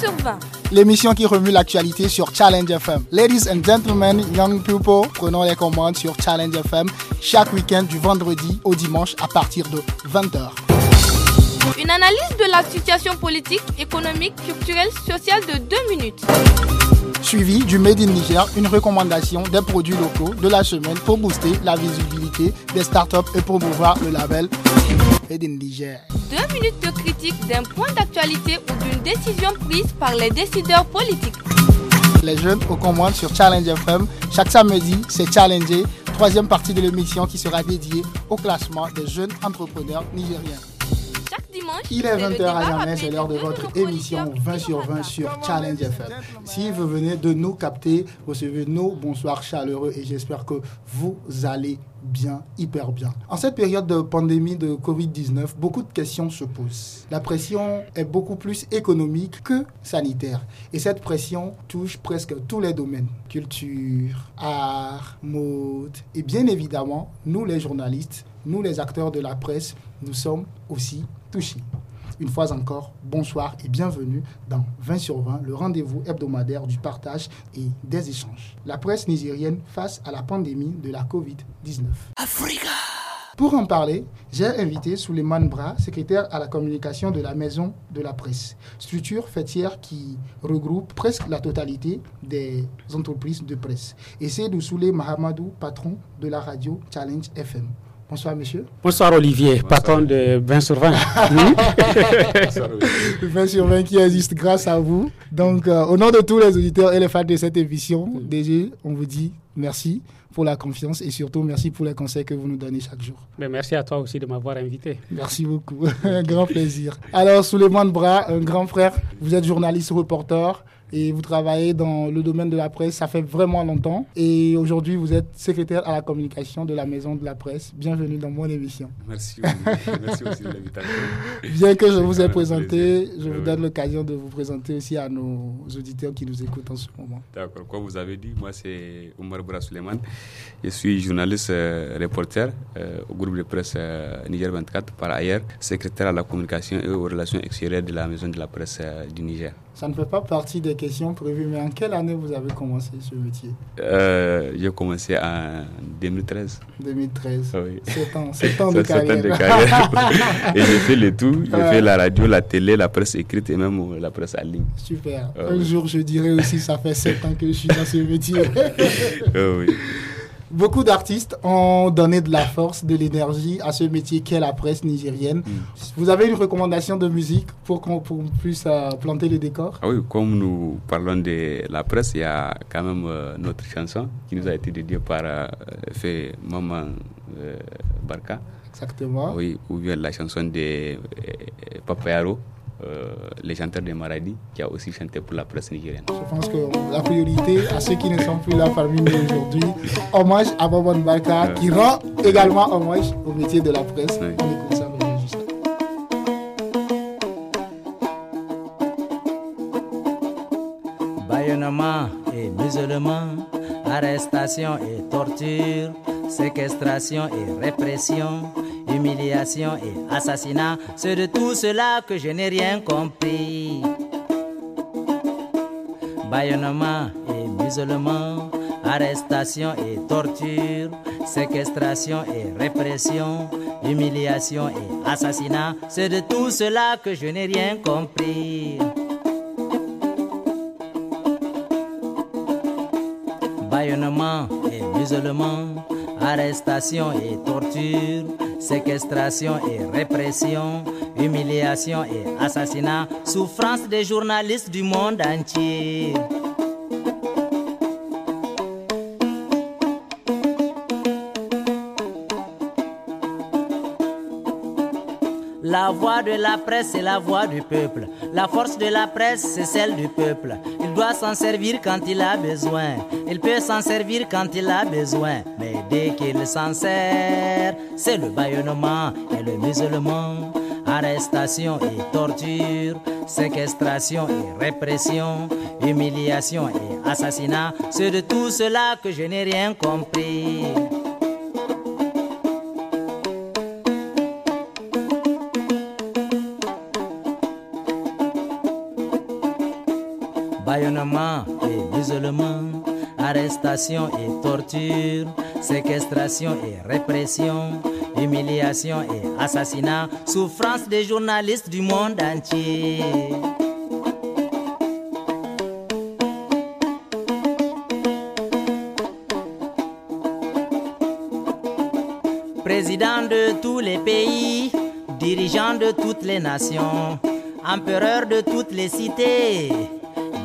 sur 20. L'émission qui remue l'actualité sur Challenge FM. Ladies and gentlemen, young people, prenons les commandes sur Challenge FM chaque week-end du vendredi au dimanche à partir de 20h. Une analyse de la situation politique, économique, culturelle, sociale de 2 minutes. Suivi du Made in Niger, une recommandation des produits locaux de la semaine pour booster la visibilité des startups et promouvoir le label Made in Niger. Deux minutes de critique d'un point d'actualité ou d'une décision prise par les décideurs politiques. Les jeunes aux commandes sur Challenge FM. Chaque samedi, c'est Challenger, troisième partie de l'émission qui sera dédiée au classement des jeunes entrepreneurs nigériens. Il est 20h à jamais, c'est l'heure de votre émission 20 sur 20 sur Challenge FM. Si vous venez de nous capter, recevez nos bonsoirs chaleureux et j'espère que vous allez bien, hyper bien. En cette période de pandémie de Covid-19, beaucoup de questions se posent. La pression est beaucoup plus économique que sanitaire. Et cette pression touche presque tous les domaines. Culture, art, mode. Et bien évidemment, nous les journalistes, nous les acteurs de la presse, nous sommes aussi touchés. Une fois encore, bonsoir et bienvenue dans 20 sur 20, le rendez-vous hebdomadaire du partage et des échanges. La presse nigérienne face à la pandémie de la Covid-19. Africa pour en parler, j'ai invité Souleymane Bra, secrétaire à la communication de la Maison de la Presse, structure fêtière qui regroupe presque la totalité des entreprises de presse. Et c'est Souley Mahamadou, patron de la radio Challenge FM. Bonsoir, monsieur. Bonsoir, Olivier, patron de 20 sur 20. 20 sur 20 qui existe grâce à vous. Donc, euh, au nom de tous les auditeurs et les fans de cette émission, déjà, on vous dit merci pour la confiance et surtout merci pour les conseils que vous nous donnez chaque jour. Mais merci à toi aussi de m'avoir invité. Merci beaucoup, un grand plaisir. Alors, Souleymane Bras, un grand frère, vous êtes journaliste reporter et vous travaillez dans le domaine de la presse, ça fait vraiment longtemps. Et aujourd'hui, vous êtes secrétaire à la communication de la Maison de la Presse. Bienvenue dans mon émission. Merci, merci aussi de l'invitation. Bien que je vous ai présenté, je vous donne l'occasion de vous présenter aussi à nos auditeurs qui nous écoutent en ce moment. D'accord, comme vous avez dit, moi c'est Omar Bra Je suis journaliste euh, reporter euh, au groupe de presse euh, Niger 24, par ailleurs secrétaire à la communication et aux relations extérieures de la Maison de la Presse du Niger. Ça ne fait pas partie des questions prévues, mais en quelle année vous avez commencé ce métier? Euh, J'ai commencé en 2013. 2013 Oui. 7 ans, 7 ans de carrière. de carrière. et j'ai fait le tout. J'ai fait la radio, la télé, la presse écrite et même la presse en ligne. Super. Un jour, je dirais aussi, ça fait 7 ans que je suis dans ce métier. oui. Beaucoup d'artistes ont donné de la force, de l'énergie à ce métier qu'est la presse nigérienne. Mm. Vous avez une recommandation de musique pour qu'on puisse euh, planter le décor? Ah Oui, comme nous parlons de la presse, il y a quand même euh, notre chanson qui nous a été dédiée par euh, fait Maman Barka. Exactement. Oui, ou bien la chanson de Papayaro. Euh, les chanteurs de Maradi, qui a aussi chanté pour la presse nigérienne. Je pense que la priorité à ceux qui ne sont plus là parmi nous aujourd'hui, hommage à Bobon Baka, qui rend également hommage au métier de la presse. On et musulman, arrestation et torture, séquestration et répression humiliation et assassinat. C'est de tout cela que je n'ai rien compris. Baillonnement et musulman, arrestation et torture, séquestration et répression, humiliation et assassinat. C'est de tout cela que je n'ai rien compris. Et musulman, arrestation et torture, séquestration et répression, humiliation et assassinat, souffrance des journalistes du monde entier. La voix de la presse est la voix du peuple. La force de la presse, c'est celle du peuple. Il doit s'en servir quand il a besoin. Il peut s'en servir quand il a besoin. Mais dès qu'il s'en sert, c'est le baillonnement et le musulman. Arrestation et torture, séquestration et répression, humiliation et assassinat. C'est de tout cela que je n'ai rien compris. Arrestation et torture, séquestration et répression, humiliation et assassinat, souffrance des journalistes du monde entier. Président de tous les pays, dirigeant de toutes les nations, empereur de toutes les cités,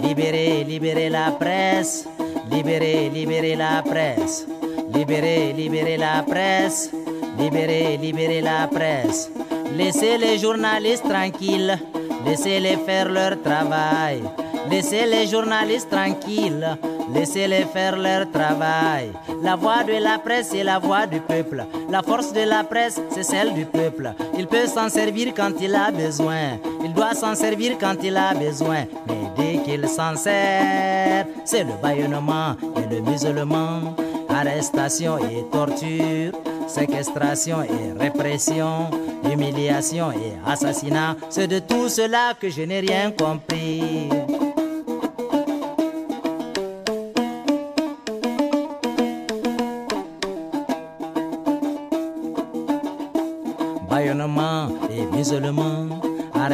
libérez, libérez la presse, libérez, libérez la presse, libérez, libérez la presse, libérez, libérez la presse. Laissez les journalistes tranquilles, laissez-les faire leur travail, laissez les journalistes tranquilles. Laissez-les faire leur travail. La voix de la presse est la voix du peuple. La force de la presse, c'est celle du peuple. Il peut s'en servir quand il a besoin. Il doit s'en servir quand il a besoin. Mais dès qu'il s'en sert, c'est le baillonnement et le musulman. Arrestation et torture, séquestration et répression, humiliation et assassinat. C'est de tout cela que je n'ai rien compris.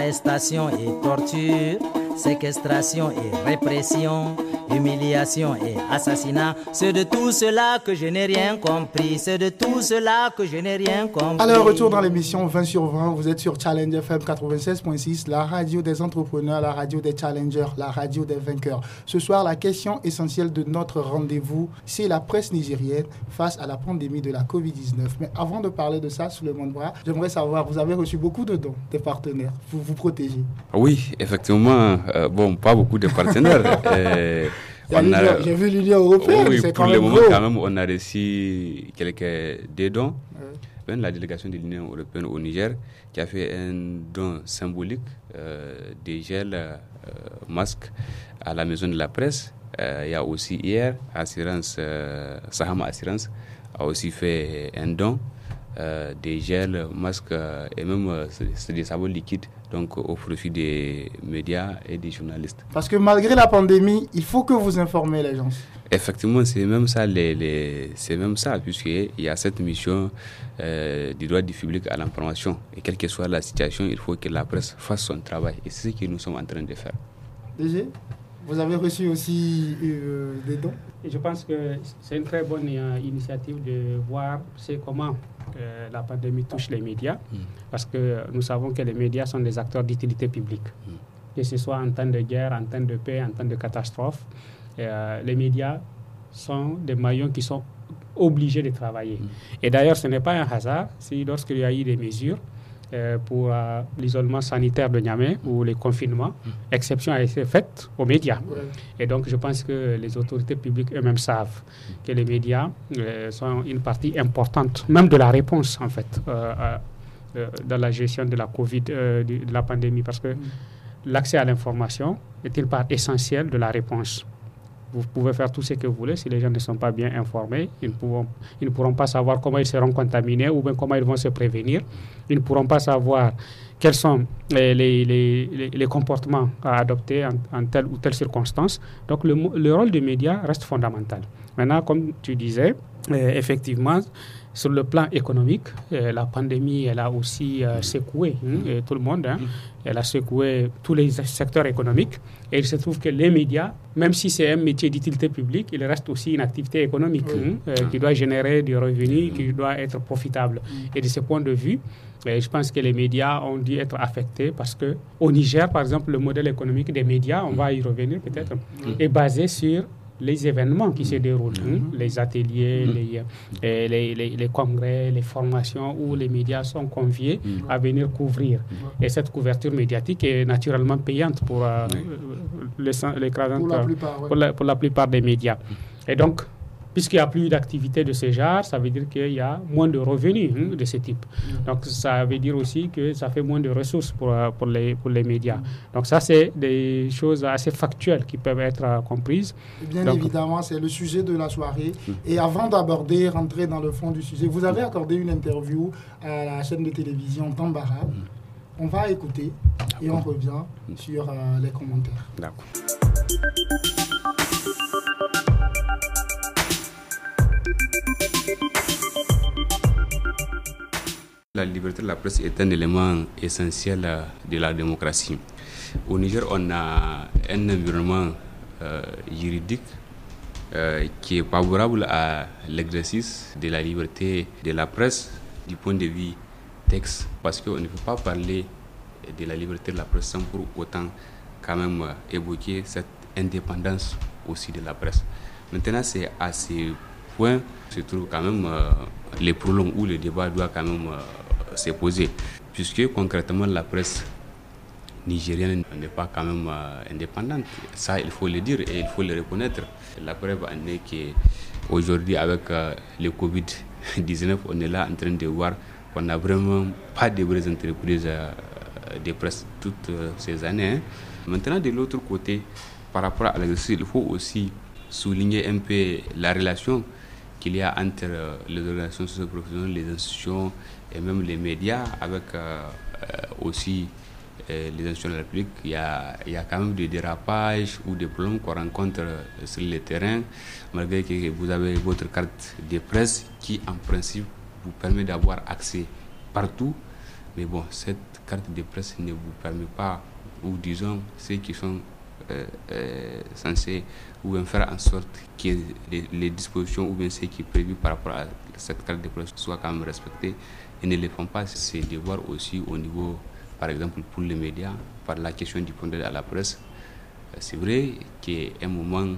Arrestation et torture, séquestration et répression, humiliation et assassinat. C'est de tout cela que je n'ai rien compris. C'est de tout cela que je n'ai rien compris. Alors, retour dans l'émission 20 sur 20. Vous êtes sur Challenge FM 96.6, la radio des entrepreneurs, la radio des challengers, la radio des vainqueurs. Ce soir, la question essentielle de notre rendez-vous, c'est la presse nigérienne face à la pandémie de la Covid-19. Mais avant de parler de ça, sous le monde bras, j'aimerais savoir, vous avez reçu beaucoup de dons des partenaires. Vous vous protégez Oui, effectivement. Euh, bon, pas beaucoup de partenaires. euh, j'ai vu l'Union européenne. Oui, pour le moment, quand même, on a reçu quelques des dons. La délégation de l'Union européenne au Niger qui a fait un don symbolique euh, des gels euh, masques à la maison de la presse. Il y a aussi hier, Assurance, Sahama Assurance a aussi fait un don euh, des gels, masques et même des savons liquides donc au profit des médias et des journalistes. Parce que malgré la pandémie, il faut que vous informez les gens. Effectivement, c'est même ça, les, les c'est même ça, puisqu'il y a cette mission euh, du droit du public à l'information. Et quelle que soit la situation, il faut que la presse fasse son travail. Et c'est ce que nous sommes en train de faire. DG, vous avez reçu aussi euh, des dons? Et Je pense que c'est une très bonne euh, initiative de voir comment la pandémie touche les médias, parce que nous savons que les médias sont des acteurs d'utilité publique, que ce soit en temps de guerre, en temps de paix, en temps de catastrophe. Euh, les médias sont des maillons qui sont obligés de travailler. Et d'ailleurs, ce n'est pas un hasard si lorsqu'il y a eu des mesures, pour euh, l'isolement sanitaire de Niamey ou les confinements, mm. exception a été faite aux médias. Et donc, je pense que les autorités publiques eux-mêmes savent que les médias euh, sont une partie importante, même de la réponse, en fait, dans la gestion de la Covid, de, de, la pandémie, parce que mm. l'accès à l'information est une part essentielle de la réponse? Vous pouvez faire tout ce que vous voulez. Si les gens ne sont pas bien informés, ils ne, pourront, pas savoir comment ils seront contaminés ou bien comment ils vont se prévenir. Ils ne pourront pas savoir quels sont les, comportements à adopter en, en, telle ou telle circonstance. Donc le, le, rôle des médias reste fondamental. Maintenant, comme tu disais, euh, effectivement, sur le plan économique, euh, la pandémie, elle a aussi euh, secoué hein, tout le monde. Hein. Elle a secoué tous les secteurs économiques. Et il se trouve que les médias, même si c'est un métier d'utilité publique, il reste aussi une activité économique oui. hein, euh, qui doit générer du revenu, qui doit être profitable. Et de ce point de vue, je pense que les médias ont dû être affectés parce que au Niger, par exemple, le modèle économique des médias, on va y revenir peut-être, est basé sur les événements qui se déroulent, hein, les ateliers, les, les, les, les, congrès, les formations où les médias sont conviés à venir couvrir. Et cette couverture médiatique est naturellement payante pour, euh, l'écrasante, pour, la plupart, pour, la, pour la plupart des médias. Et donc, puisqu'il n'y a plus d'activité de ce genre, ça veut dire qu'il y a moins de revenus hein, de ce type. Donc ça veut dire aussi que ça fait moins de ressources pour, pour, les, pour les médias. Donc ça, c'est des choses assez factuelles qui peuvent être uh, comprises. Bien Donc, évidemment, c'est le sujet de la soirée. Et avant d'aborder, rentrer dans le fond du sujet, vous avez accordé une interview à la chaîne de télévision Tambara. On va écouter et on revient sur uh, les commentaires. D'accord. La liberté de la presse est un élément essentiel de la démocratie. Au Niger, on a un environnement euh, juridique euh, qui est favorable à l'exercice de la liberté de la presse du point de vue texte, parce qu'on ne peut pas parler de la liberté de la presse sans pour autant quand même euh, évoquer cette indépendance aussi de la presse. Maintenant, c'est à ce point se trouve quand même les problèmes où le débat doit quand même se poser, puisque concrètement la presse nigérienne n'est pas quand même euh, indépendante. Ça, il faut le dire et il faut le reconnaître. La preuve en est qu'aujourd'hui, avec euh, le Covid-19, on est là en train de voir qu'on n'a vraiment pas de vraies entreprises euh, de presse toutes ces années. Hein. Maintenant, de l'autre côté, par rapport à l'exercice, il faut aussi souligner un peu la relation qu'il y a entre les organisations socio-professionnelles, les institutions et même les médias, avec aussi les institutions de la République, il y, a, il y a quand même des dérapages ou des problèmes qu'on rencontre sur le terrain, malgré que vous avez votre carte de presse qui, en principe, vous permet d'avoir accès partout. Mais bon, cette carte de presse ne vous permet pas, ou disons, ceux qui sont euh, euh, censés ou bien faire en sorte que les, dispositions ou bien ce qui est prévu par rapport à cette carte de presse soient quand même respectées et ne les font pas. C'est de voir aussi au niveau par exemple pour les médias, par la question du fondé à la presse. Euh, c'est vrai qu'à un moment,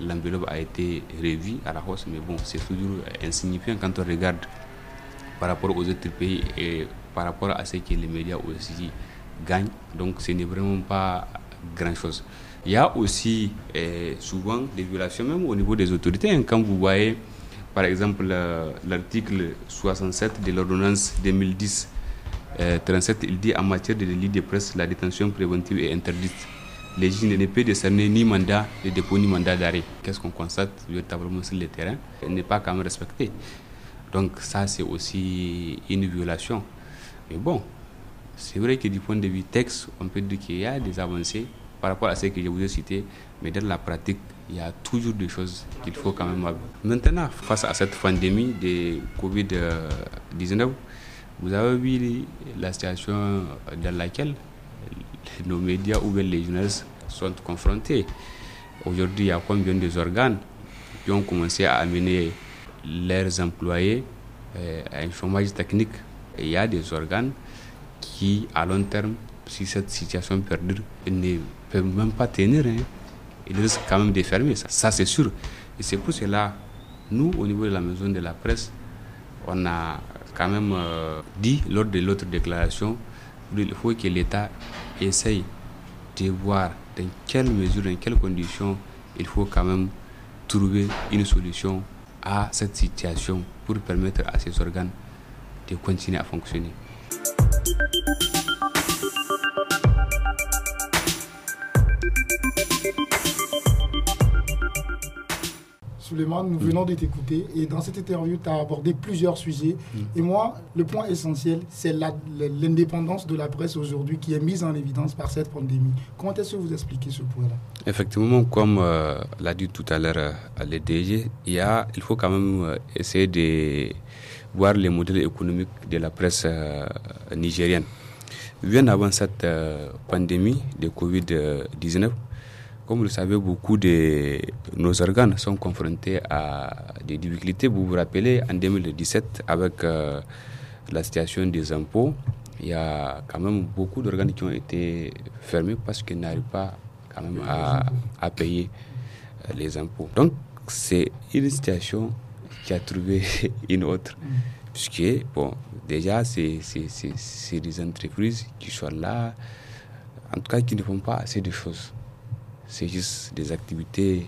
l'enveloppe a été revue à la hausse, mais bon, c'est toujours insignifiant quand on regarde par rapport aux autres pays et par rapport à ce que les médias aussi gagnent. Donc ce n'est vraiment pas grand-chose. Il y a aussi eh, souvent des violations, même au niveau des autorités. Hein. Quand vous voyez, par exemple, l'article 67 de l'ordonnance 2010 37, euh, il dit en matière de délit de presse, la détention préventive est interdite. Les ne peuvent décerner ni mandat de dépôt ni mandat d'arrêt. Qu'est-ce qu'on constate véritablement sur le terrain Elle n'est pas quand même respectée. Donc ça, c'est aussi une violation. Mais bon, c'est vrai que du point de vue texte, on peut dire qu'il y a des avancées par rapport à ce que je vous ai cité, mais dans la pratique, il y a toujours des choses qu'il faut quand même Maintenant, face à cette pandémie de Covid-19, vous avez vu la situation dans laquelle nos médias ou les journalistes sont confrontés. Aujourd'hui, il y a combien des organes qui ont commencé à amener leurs employés euh, à un chômage technique? Il y a des organes qui, à long terme, si cette situation perdure, ne peuvent même pas tenir. Hein. Ils risquent quand même de fermer, ça, ça c'est sûr. Et c'est pour cela, nous, au niveau de la maison de la presse, on a quand même euh, dit lors de l'autre déclaration il faut que l'État essaye de voir dans quelle mesure, dans quelles conditions il faut quand même trouver une solution à cette situation pour permettre à ces organes de continuer à fonctionner. Nous venons de t'écouter et dans cette interview, tu as abordé plusieurs sujets. Mm. Et moi, le point essentiel, c'est l'indépendance de la presse aujourd'hui qui est mise en évidence par cette pandémie. Comment est-ce que vous expliquez ce point-là? Effectivement, comme euh, l'a dit tout à l'heure euh, le DG, il, y a, il faut quand même euh, essayer de voir les modèles économiques de la presse nigérienne. Bien avant cette pandémie de Covid-19, comme vous le savez, beaucoup de nos organes sont confrontés à des difficultés. Vous vous rappelez, en 2017, avec euh, la situation des impôts, il y a quand même beaucoup d'organes qui ont été fermés parce qu'ils n'arrivent pas quand même à, payer euh, les impôts. Donc, c'est une situation qui a trouvé une autre. Puisque, bon, déjà, c'est des entreprises qui sont là, en tout cas, qui ne font pas assez de choses c'est juste des activités,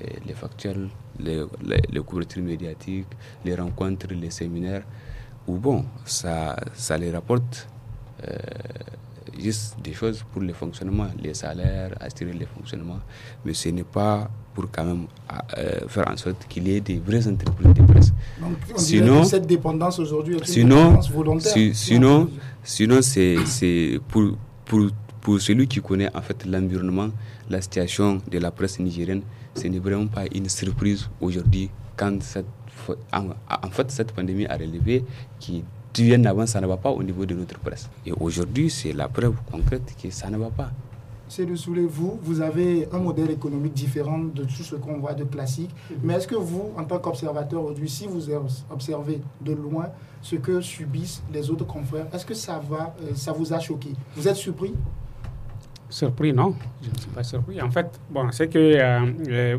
euh, les factuels, les, les, couvertures médiatiques, les rencontres, les séminaires, où bon, ça, ça les rapporte euh, juste des choses pour le fonctionnement, les salaires, assurer le fonctionnement, mais ce n'est pas pour quand même euh, faire en sorte qu'il y ait des vraies entreprises de presse. Donc, on sinon, que cette dépendance aujourd'hui est une dépendance volontaire. sinon, sinon c'est pour, pour pour celui qui connaît en fait l'environnement, la situation de la presse nigérienne, ce n'est vraiment pas une surprise aujourd'hui quand cette, en, fait cette pandémie a relevé qui bien avant ça ne va pas au niveau de notre presse. Et aujourd'hui, c'est la preuve concrète que ça ne va pas. C'est de sous vous, vous avez un modèle économique différent de tout ce qu'on voit de classique. Mhm. Mais est-ce que vous, en tant qu'observateur aujourd'hui, si vous observez de loin ce que subissent les autres confrères, est-ce que ça, va, euh, ça vous a choqué? Vous êtes surpris? Surpris, non? Je ne suis pas surpris. En fait, bon, c'est que euh, euh,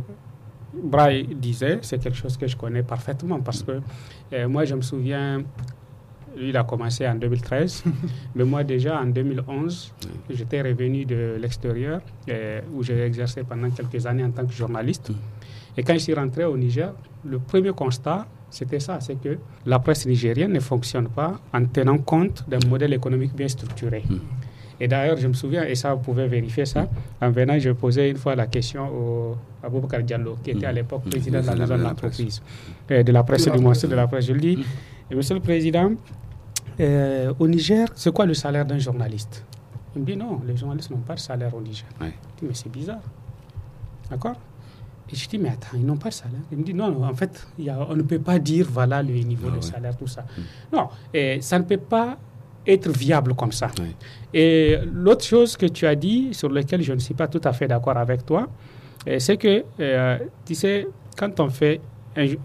Braille disait, c'est quelque chose que je connais parfaitement parce que moi, je me souviens lui, il a commencé en 2013. mais moi, déjà en 2011, j'étais revenu de l'extérieur, euh, où j'ai exercé pendant quelques années en tant que journaliste. Et quand je suis rentré au Niger, le premier constat, c'était ça, c'est que la presse nigérienne ne fonctionne pas en tenant compte d'un modèle économique bien structuré. Et d'ailleurs, je me souviens, et ça, vous pouvez vérifier ça, en venant, je posais une fois la question au, à Boubacar Diallo, qui était à l'époque président de la maison de l'entreprise, euh, de la presse, du ministère de la presse. Je lui dis, Monsieur le Président, euh, au Niger, c'est quoi le salaire d'un journaliste? Il me dit non, les journalistes n'ont pas de salaire au Niger. Je dis mais c'est bizarre. D'accord? Et je dis mais attends, ils n'ont pas de salaire? Il me dit non, en fait, y a, on ne peut pas dire voilà le niveau ah de salaire, tout ça. Mm. Non, et ça ne peut pas être viable comme ça. Et l'autre chose que tu as dit, sur laquelle je ne suis pas tout à fait d'accord avec toi, euh, c'est que, euh, tu sais, quand on fait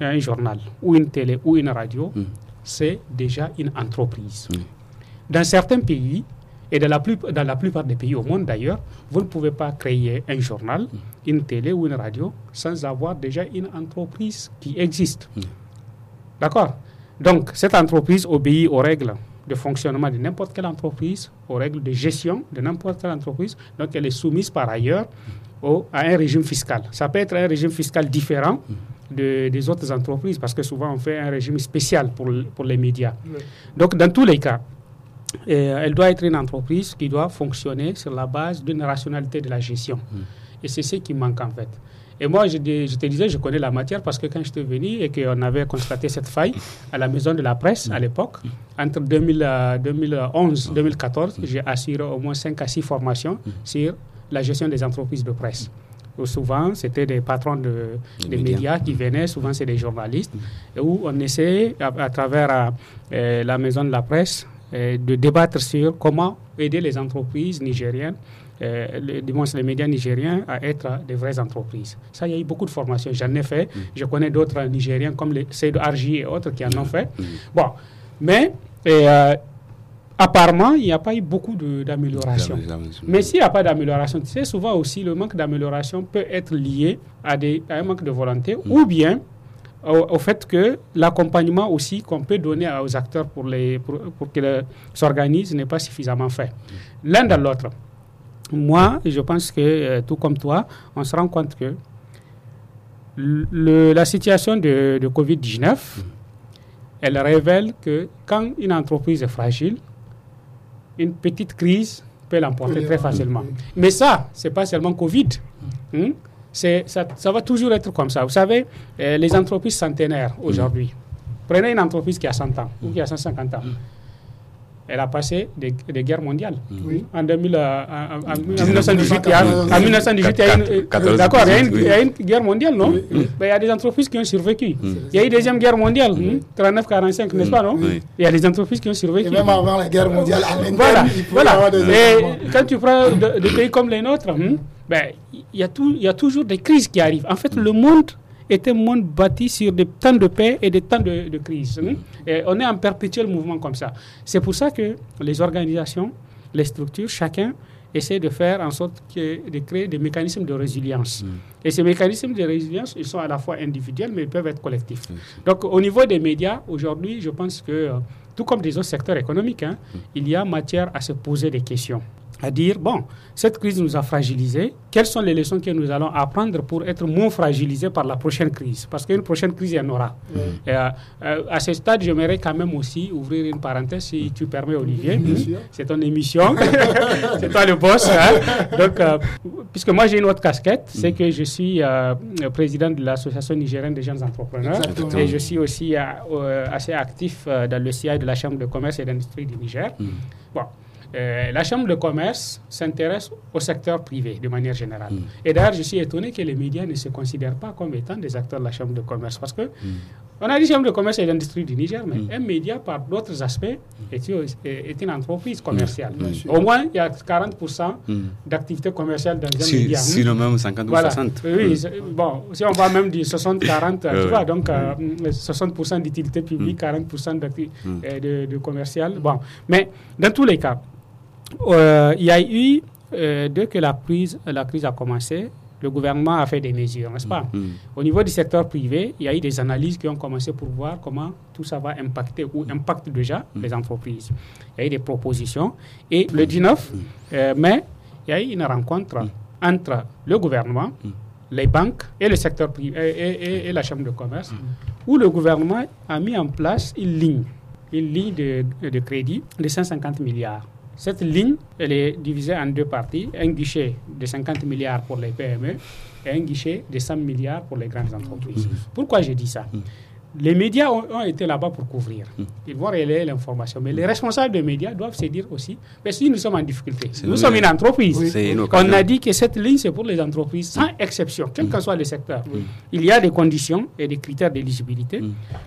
un, journal ou une télé ou une radio, mm c'est déjà une entreprise. Dans certains pays, et dans la, plus, dans la plupart des pays au monde d'ailleurs, vous ne pouvez pas créer un journal, une télé ou une radio sans avoir déjà une entreprise qui existe. D'accord? Donc, cette entreprise obéit aux règles de fonctionnement de n'importe quelle entreprise, aux règles de gestion de n'importe quelle entreprise. Donc, elle est soumise par ailleurs au, à un régime fiscal. Ça peut être un régime fiscal différent des autres entreprises, parce que souvent on fait un régime spécial pour, pour les médias. Donc dans tous les cas, euh, elle doit être une entreprise qui doit fonctionner sur la base d'une rationalité de la gestion. Et c'est ce qui manque en fait. Et moi, je, je, te disais, je connais la matière parce que quand j'étais venu et qu'on avait constaté cette faille à la maison de la presse à l'époque, entre 2011 et 2014, j'ai assuré au moins 5 à 6 formations mm. sur la gestion des entreprises de presse souvent c'était des patrons de, des médias. qui venaient, souvent c'est des journalistes, mm. où on essaie à, travers euh, la maison de la presse euh, de débattre sur comment aider les entreprises nigériennes, euh, les, les médias nigériens à être des vraies entreprises. Ça, il y a eu beaucoup de formations. J'en ai fait. Mm. Je connais d'autres Nigériens comme les Arji et autres qui en ont mm. fait. Bon, mais apparemment, il n'y a pas eu beaucoup d'amélioration. Mais s'il n'y a pas d'amélioration, tu sais, souvent aussi, le manque d'amélioration peut être lié à, des, un manque de volonté mm. ou bien au, fait que l'accompagnement aussi qu'on peut donner aux acteurs pour, les, pour, qu'ils s'organisent n'est pas suffisamment fait. L'un dans l'autre. Moi, je pense que, euh, tout comme toi, on se rend compte que la situation de, de Covid-19, mm. elle révèle que quand une entreprise est fragile, une petite crise peut l'emporter très facilement. Mais ça, ce n'est pas seulement Covid. Ça, ça, va toujours être comme ça. Vous savez, euh, les entreprises centenaires aujourd'hui, prenez une entreprise qui a 100 ans ou qui a 150 ans elle a passé des, guerres mondiales. Oui. En, 2000, euh, en, 1918, il y a, en 1918, il y a une, d'accord, il, y a une guerre mondiale, non? Il y a des entreprises qui ont survécu. Il y a eu une deuxième guerre mondiale, 39-45, n'est-ce pas, non? Il y a des entreprises qui ont survécu. Et même avant la guerre mondiale, voilà. voilà. Et quand tu prends des pays comme les nôtres, hmm, ben, il y, a tout, il y a toujours des crises qui arrivent. En fait, le monde est un monde bâti sur des temps de paix et des temps de, de crise. Et on est en perpétuel mouvement comme ça. C'est pour ça que les organisations, les structures, chacun essaie de faire en sorte que, de créer des mécanismes de résilience. Mm. Et ces mécanismes de résilience, ils sont à la fois individuels, mais ils peuvent être collectifs. Donc, au niveau des médias, aujourd'hui, je pense que, tout comme des autres secteurs économiques, hein, mm. il y a matière à se poser des questions à dire, bon, cette crise nous a fragilisés, quelles sont les leçons que nous allons apprendre pour être moins fragilisés par la prochaine crise? Parce qu'une prochaine crise, il y en aura. Euh, euh, à ce stade, j'aimerais quand même aussi ouvrir une parenthèse, si tu permets, Olivier. C'est ton émission, c'est toi le boss. Hein. Donc, euh, puisque moi j'ai une autre casquette, c'est que je suis président de l'Association nigérienne des jeunes entrepreneurs et je suis aussi assez actif dans le CI de la Chambre de commerce et d'industrie du Niger. Mm. Bon. Euh, la Chambre de commerce s'intéresse au secteur privé de manière générale. Mm. Et d'ailleurs, je suis étonné que les médias ne se considèrent pas comme étant des acteurs de la Chambre de commerce parce que on a dit Chambre de commerce et d'industrie du Niger, mais un média, par d'autres aspects, est, une entreprise commerciale. Au moins, il y a 40% d'activité commerciale dans un média. Sinon même 50 ou 60. Oui, bon, si on va même dire 60-40, tu vois, donc 60% d'utilité publique, 40% de, de commercial. Bon, mais dans tous les cas, euh, il y a eu, euh, dès que la crise, la crise a commencé, le gouvernement a fait des mesures, n'est-ce pas? Mm-hmm. Au niveau du secteur privé, il y a eu des analyses qui ont commencé pour voir comment tout ça va impacter ou impacte déjà mm-hmm. les entreprises. Il y a eu des propositions. Et le 19 mm-hmm. euh, mai, il y a eu une rencontre entre le gouvernement, les banques et le secteur privé et, et la Chambre de commerce, où le gouvernement a mis en place une ligne, une ligne de, de crédit de 150 milliards cette ligne, elle est divisée en deux parties. Un guichet de 50 milliards pour les PME et un guichet de 100 milliards pour les grandes entreprises. Mmh. Pourquoi j'ai dit ça? Mmh. Les médias ont, été là-bas pour couvrir. Mmh. Ils vont relayer l'information. Mais les responsables des médias doivent se dire aussi, mais si nous sommes en difficulté, nous sommes une entreprise. On a dit que cette ligne, c'est pour les entreprises, sans exception, quel que soit le secteur. Il y a des conditions et des critères d'éligibilité.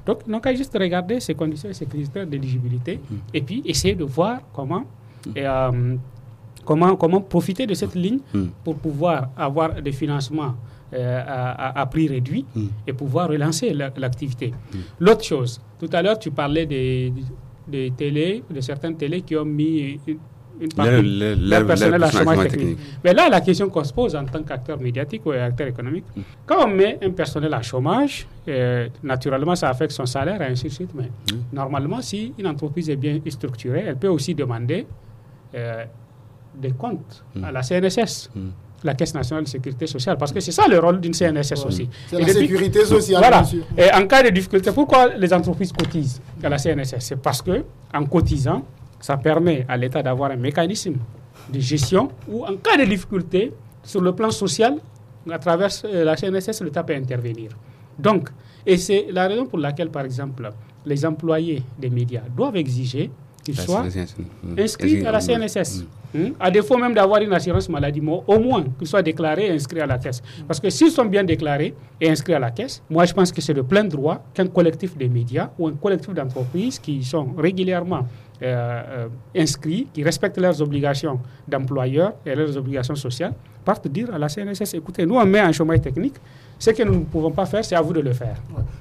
Donc, on a juste regarder ces conditions et ces critères d'éligibilité et puis essayer de voir comment et euh, comment, comment profiter de cette ligne hmm. pour pouvoir avoir des financements euh, à, prix réduit hmm. et pouvoir relancer l'activité. Hmm. L'autre chose, tout à l'heure, tu parlais des, des télés, de certaines télés qui ont mis une partie personnel à chômage technique. Mais là, la question qu'on se pose en tant qu'acteur médiatique ou acteur économique, quand on met un personnel à chômage, euh, naturellement, ça affecte son salaire et ainsi de suite. Mais normalement, si une entreprise est bien structurée, elle peut aussi demander euh, des comptes à la CNSS. Hmm. la Caisse nationale de sécurité sociale, parce que c'est ça le rôle d'une CNSS aussi. C'est la sécurité sociale. Voilà. Et en cas de difficulté, pourquoi les entreprises cotisent à la CNSS C'est parce que en cotisant, ça permet à l'État d'avoir un mécanisme de gestion où, en cas de difficulté, sur le plan social, à travers euh, la CNSS, l'État peut intervenir. Donc, et c'est la raison pour laquelle, par exemple, les employés des médias doivent exiger qu'ils soient inscrits à la CNSS. Hmm? À défaut même d'avoir une assurance maladie, mais au moins qu'ils soient déclarés et inscrits à la caisse. Parce que s'ils sont bien déclarés et inscrits à la caisse, moi je pense que c'est de plein droit qu'un collectif de médias ou un collectif d'entreprises qui sont régulièrement euh, euh, inscrits, qui respectent leurs obligations d'employeur et leurs obligations sociales, partent dire à la CNSS, écoutez, nous on met un chômage technique, ce que nous ne pouvons pas faire, c'est à vous de le faire.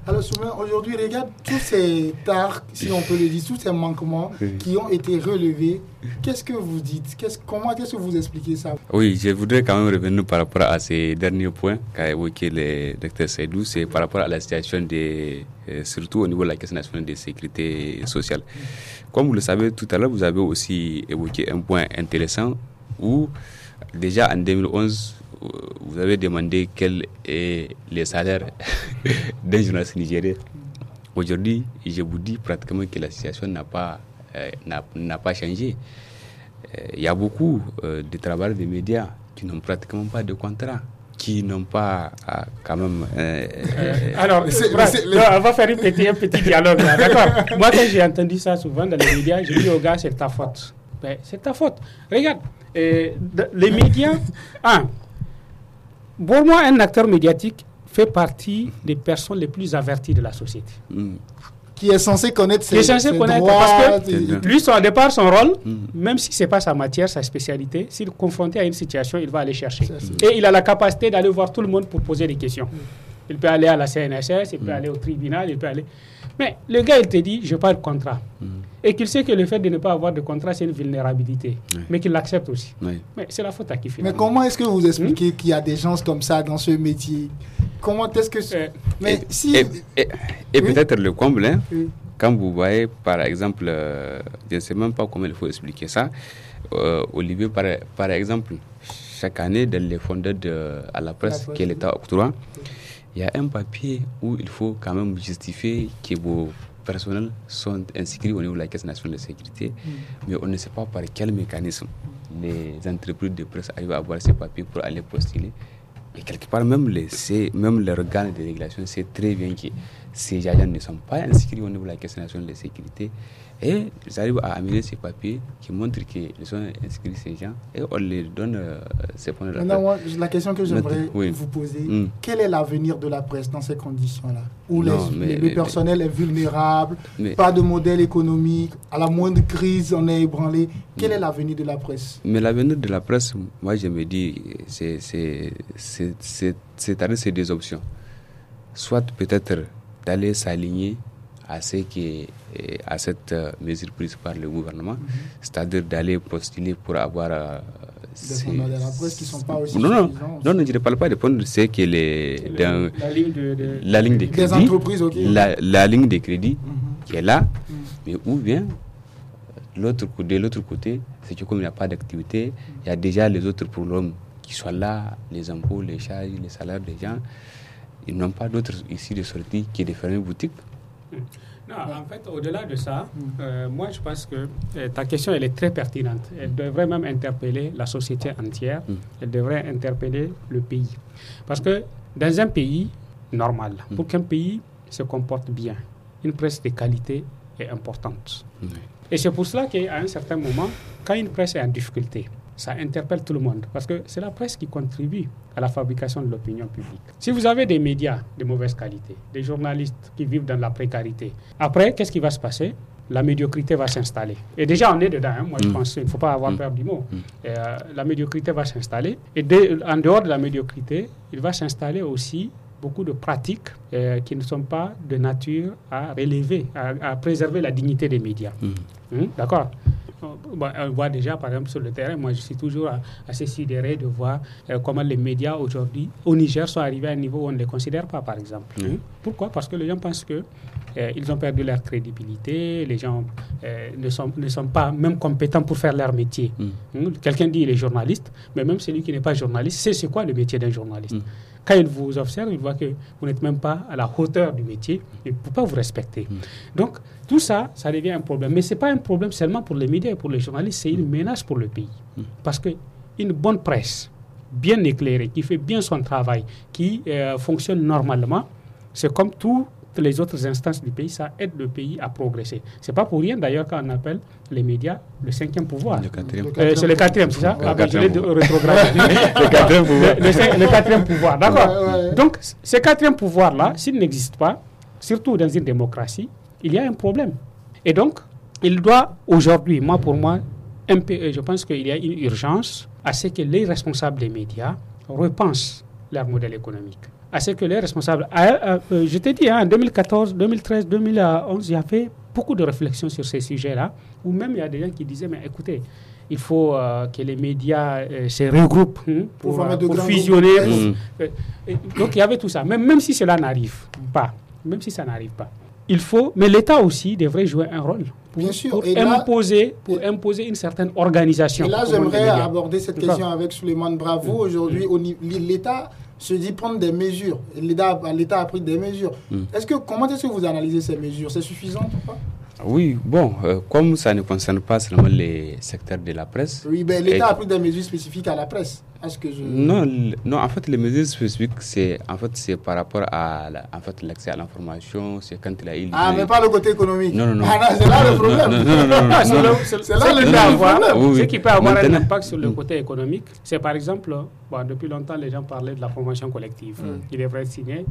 Alors souvent, aujourd'hui, regarde tous ces tares, si on peut le dire, tous ces manquements qui ont été relevés. Qu'est-ce que vous dites? Comment est-ce que vous expliquez ça? Oui, je voudrais quand même revenir par rapport à ces derniers points qu'a évoqué le docteur Seydou, c'est par rapport à la situation des, euh, surtout au niveau de la Caisse nationale de sécurité sociale. Comme vous le savez tout à l'heure, vous avez aussi évoqué un point intéressant où déjà en 2011, vous avez demandé quel est le salaire d'un journaliste nigérien. Aujourd'hui, je vous dis pratiquement que la situation n'a pas, euh, n'a pas changé. Euh, il y a beaucoup euh, de travailleurs des médias qui n'ont pratiquement pas de contrat qui n'ont pas quand même. Alors, on va faire un petit, un petit dialogue d'accord Moi, quand j'ai entendu ça souvent dans les médias, je dis aux gars, c'est ta faute. Ben, c'est ta faute. Regarde, les médias, un, pour moi, un acteur médiatique fait partie des personnes les plus averties de la société. Hmm. Qui est censé connaître ses, qui est censé connaître parce que lui, son, au départ, son rôle, hmm. même si ce n'est pas sa matière, sa spécialité, s'il est confronté à une situation, il va aller chercher. Et il a la capacité d'aller voir tout le monde pour poser des questions. Hmm. Il peut aller à la CNSS, il peut aller au tribunal, il peut aller... Mais le gars, il te dit, je n'ai pas de contrat. Et qu'il sait que le fait de ne pas avoir de contrat, c'est une vulnérabilité. Mais qu'il l'accepte aussi. Mais c'est la faute à qui fait. Mais comment est-ce que vous expliquez hmm? qu'il y a des gens comme ça dans ce métier? Comment est-ce que... Euh, mais et, si... Et, peut-être le comble, hein, quand vous voyez, par exemple, euh, je ne sais même pas comment il faut expliquer ça, euh, Olivier, par, par exemple, chaque année, dans les fondeurs de, à la presse, qui est l'État octroie, il y a un papier où il faut quand même justifier que vos personnels sont inscrits au niveau de la Caisse nationale de sécurité, mm. mais on ne sait pas par quel mécanisme les entreprises de presse arrivent à avoir ces papiers pour aller postuler. Et quelque part, même les, même l'organe de régulation sait très bien que ces agents ne sont pas inscrits au niveau de la Caisse nationale de sécurité Et ils arrivent à amener ces papiers qui montrent qu'ils sont inscrits ces gens et on les donne euh, ces points de Maintenant, la question que j'aimerais vous poser, hmm. quel est l'avenir de la presse dans ces conditions-là? Où le personnel est vulnérable, pas de modèle économique, à la moindre crise, on est ébranlé. Quel hmm. est l'avenir de la presse? Mais l'avenir de la presse, moi je me dis, c'est c'est des options. Soit peut-être d'aller s'aligner à, ce qui à cette euh, mesure prise par le gouvernement, mhm. c'est-à-dire d'aller postuler pour avoir. Euh, des de la presse qui sont pas aussi non, non, non, non, je ne parle pas de de ce est dans la ligne de, la ligne des crédits, entreprises, la, la, ligne des crédits mhm. qui est là, mhm. mais où vient l'autre de l'autre côté, c'est que comme il n'y a pas d'activité, il y a déjà les autres problèmes qui sont là, les impôts, les charges, les salaires des gens. Ils n'ont pas d'autre ici de sortie que de fermer boutique. Non, en fait, au-delà de ça, euh, moi je pense que euh, ta question elle est très pertinente. Elle devrait même interpeller la société entière. Mm. Elle devrait interpeller le pays. Parce que dans un pays normal, pour qu'un pays se comporte bien, une presse de qualité est importante. Et c'est pour cela qu'à un certain moment, quand une presse est en difficulté, ça interpelle tout le monde parce que c'est la presse qui contribue à la fabrication de l'opinion publique. Si vous avez des médias de mauvaise qualité, des journalistes qui vivent dans la précarité, après, qu'est-ce qui va se passer? La médiocrité va s'installer. Et déjà, on est dedans, hein. moi je mm. pense, il ne faut pas avoir mm. peur du mot. Mm. Euh, la médiocrité va s'installer. Et en dehors de la médiocrité, il va s'installer aussi beaucoup de pratiques euh, qui ne sont pas de nature à relever, à, préserver la dignité des médias. Hein? D'accord? On voit déjà, par exemple, sur le terrain, moi je suis toujours assez sidéré de voir euh, comment les médias aujourd'hui au Niger sont arrivés à un niveau où on ne les considère pas, par exemple. Pourquoi? Parce que les gens pensent que euh, ils ont perdu leur crédibilité, les gens euh, ne, sont, ne sont pas même compétents pour faire leur métier. Mm. Hein? Quelqu'un dit il est journaliste, mais même celui qui n'est pas journaliste sait c'est quoi le métier d'un journaliste. Quand il vous observe, il voit que vous n'êtes même pas à la hauteur du métier, il ne peut pas vous respecter. Mm. Donc, tout ça, ça devient un problème. Mais ce n'est pas un problème seulement pour les médias et pour les journalistes, c'est une menace pour le pays. Mm. Parce qu'une bonne presse, bien éclairée, qui fait bien son travail, qui euh, fonctionne normalement, c'est comme tout les autres instances du pays, ça aide le pays à progresser. C'est pas pour rien d'ailleurs qu'on appelle les médias le cinquième pouvoir. Le quatrième. Euh, c'est le quatrième, c'est ça? Ah, ben, Je l'ai le quatrième pouvoir. Le, quatrième pouvoir, d'accord. Donc, ce quatrième pouvoir-là, s'il n'existe pas, surtout dans une démocratie, il y a un problème. Et donc, il doit aujourd'hui, moi pour moi, euh, je pense qu'il y a une urgence à ce que les responsables des médias repensent leur modèle économique à ce que les responsables. Euh, euh, je t'ai dit, hein, en 2014, 2013, 2011, il y avait beaucoup de réflexions sur ces sujets-là, ou même il y a des gens qui disaient, mais écoutez, il faut euh, que les médias se regroupent hein, pour, fusionner. Mm. donc il y avait tout ça. Même, même si cela n'arrive pas, même si ça n'arrive pas, il faut, mais l'État aussi devrait jouer un rôle pour, Bien sûr. pour imposer, pour imposer une certaine organisation. Et là, j'aimerais aborder cette question avec Suleiman Bravo. Mm. Aujourd'hui, l'État se dit prendre des mesures. L'État a pris des mesures. Hmm. Est-ce que, comment est-ce que vous analysez ces mesures? C'est suffisant ou pas? Oui, bon, euh, comme ça ne concerne pas seulement les secteurs de la presse. Oui, ben, l'État a pris des mesures spécifiques à la presse. Est-ce que je... Non, non, en fait, les mesures spécifiques, c'est en fait, c'est par rapport à en fait, l'accès à l'information, c'est quand il a eu... Ah, mais pas le côté économique. Non, non, non. Ah, c'est là le problème. Non, non, non. non, c'est là le problème. Ce qui peut avoir un impact sur le côté économique, c'est par exemple, bon, depuis longtemps, les gens parlaient de la promotion collective. Mm. Il devrait signer.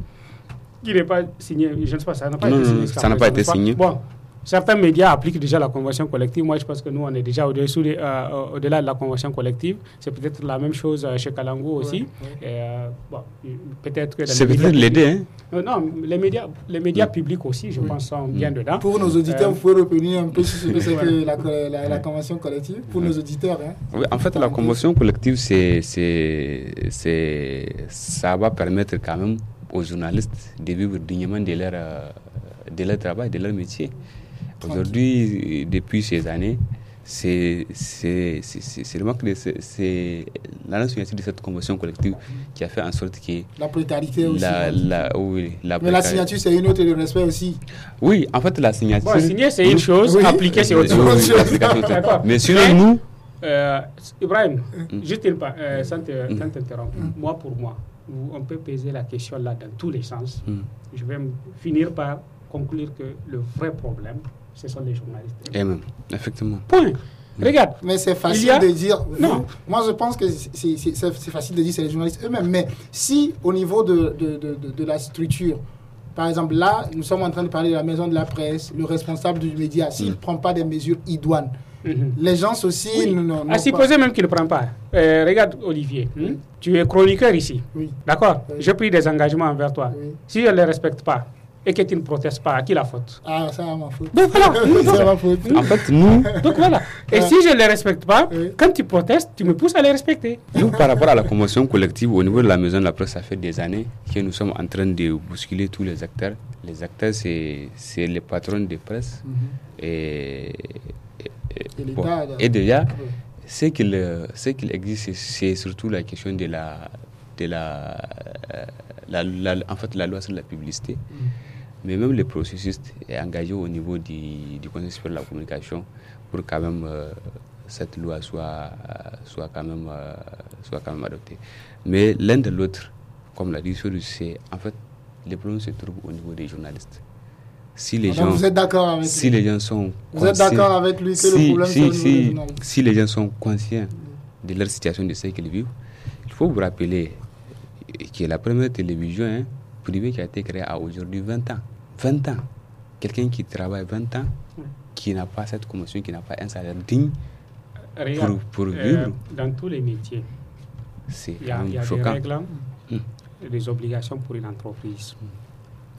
Il n'est pas signé, je ne sais pas, ça n'a pas été signé. Ça n'a pas été signé. Bon, Certains médias appliquent déjà la convention collective. Moi, je pense que nous, on est déjà euh, au-delà de la convention collective. C'est peut-être la même chose euh, chez Kalango aussi. Euh, peut-être que c'est peut-être l'aider. Hein? non, les médias, les médias publics aussi, je pense, sont bien dedans. Pour nos auditeurs, vous pouvez revenir un peu sur ce que c'est la, la, convention collective pour nos auditeurs. Hein? Oui, en fait, la convention collective, c'est, ça va permettre quand même aux journalistes de vivre dignement de leur, de leur travail, de leur métier. Aujourd'hui, depuis ces années, c'est le manque de c'est la signature de cette convention collective qui a fait en sorte que la précarité aussi la, la, oui, la mais la signature c'est une autre le respect aussi. Oui en fait la signature bon, signer c'est une chose appliquer c'est autre chose. mais sinon nous euh, Ibrahim mm. juste une euh, sans t'interrompre. Mm. moi pour moi on peut peser la question là dans tous les sens. Mm. je vais finir par conclure que le vrai problème ce sont les journalistes. Et même, effectivement. Point. Regarde. Mais c'est facile de dire. Non. moi, je pense que c'est facile de dire c'est les journalistes eux-mêmes. Mais si, au niveau de, de, de, de, la structure, par exemple, là, nous sommes en train de parler de la maison de la presse, le responsable du média, s'il ne mm. prend pas des mesures idoines, Mhm. Les gens aussi. Oui. à supposer même qu'il ne prend pas. Euh, regarde, Olivier, tu es chroniqueur ici. D'accord? J'ai pris des engagements envers toi. Si je ne les respecte pas, et que tu ne protestes pas, à qui la faute? Ah, ça va ma faute. Donc voilà. c'est ma faute. En fait, nous. Donc voilà. Et si je ne les respecte pas, quand tu protestes, tu me pousses à les respecter. Nous, par rapport à la commotion collective au niveau de la maison de la presse, ça fait des années que nous sommes en train de bousculer tous les acteurs. Les acteurs, c'est les patrons de presse. Mhm. Et et, déjà, ce qu'il qu'il existe, c'est surtout la question de la, de la, la, en fait, la loi sur la publicité. Mm. Mais même le processus est engagé au niveau du, du Conseil supérieur de la communication pour quand même euh, cette loi soit, soit, quand même, euh, soit quand même adoptée. Mais l'un de l'autre, comme l'a dit c'est en fait, les problèmes se trouvent au niveau des journalistes. Si les gens vous êtes d'accord avec si les gens sont vous êtes d'accord avec lui que si, le problème si, si, si, les gens sont conscients de leur situation de ce qu'ils vivent il faut vous rappeler que la première télévision hein, privée qui a été créée à aujourd'hui 20 ans 20 ans quelqu'un qui travaille 20 ans qui n'a pas cette commotion qui n'a pas un salaire digne pour, pour euh, vivre dans tous les métiers il y a, y a des règles hum. des obligations pour une entreprise hum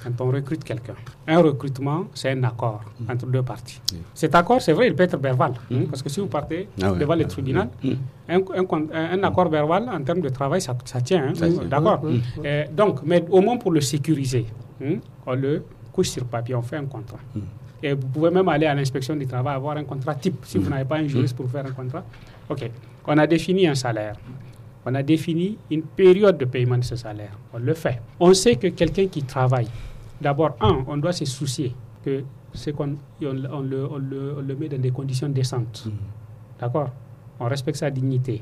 quand on recrute quelqu'un. Un recrutement, c'est un accord mm. entre deux parties. Cet accord, c'est vrai, il peut être verbal. Hein, mm. parce que si vous partez ah devant le tribunal, un, un, accord verbal en termes de travail, ça, tient. Hein, D'accord Donc, mais au moins pour le sécuriser, hein, on le couche sur papier, on fait un contrat. Et vous pouvez même aller à l'inspection du travail, avoir un contrat type, si vous n'avez pas un juriste pour faire un contrat. OK. On a défini un salaire. On a défini une période de paiement de ce salaire. On le fait. On sait que quelqu'un qui travaille D'abord, un, on doit se soucier que c'est qu'on on, le, met dans des conditions décentes. D'accord? On respecte sa dignité.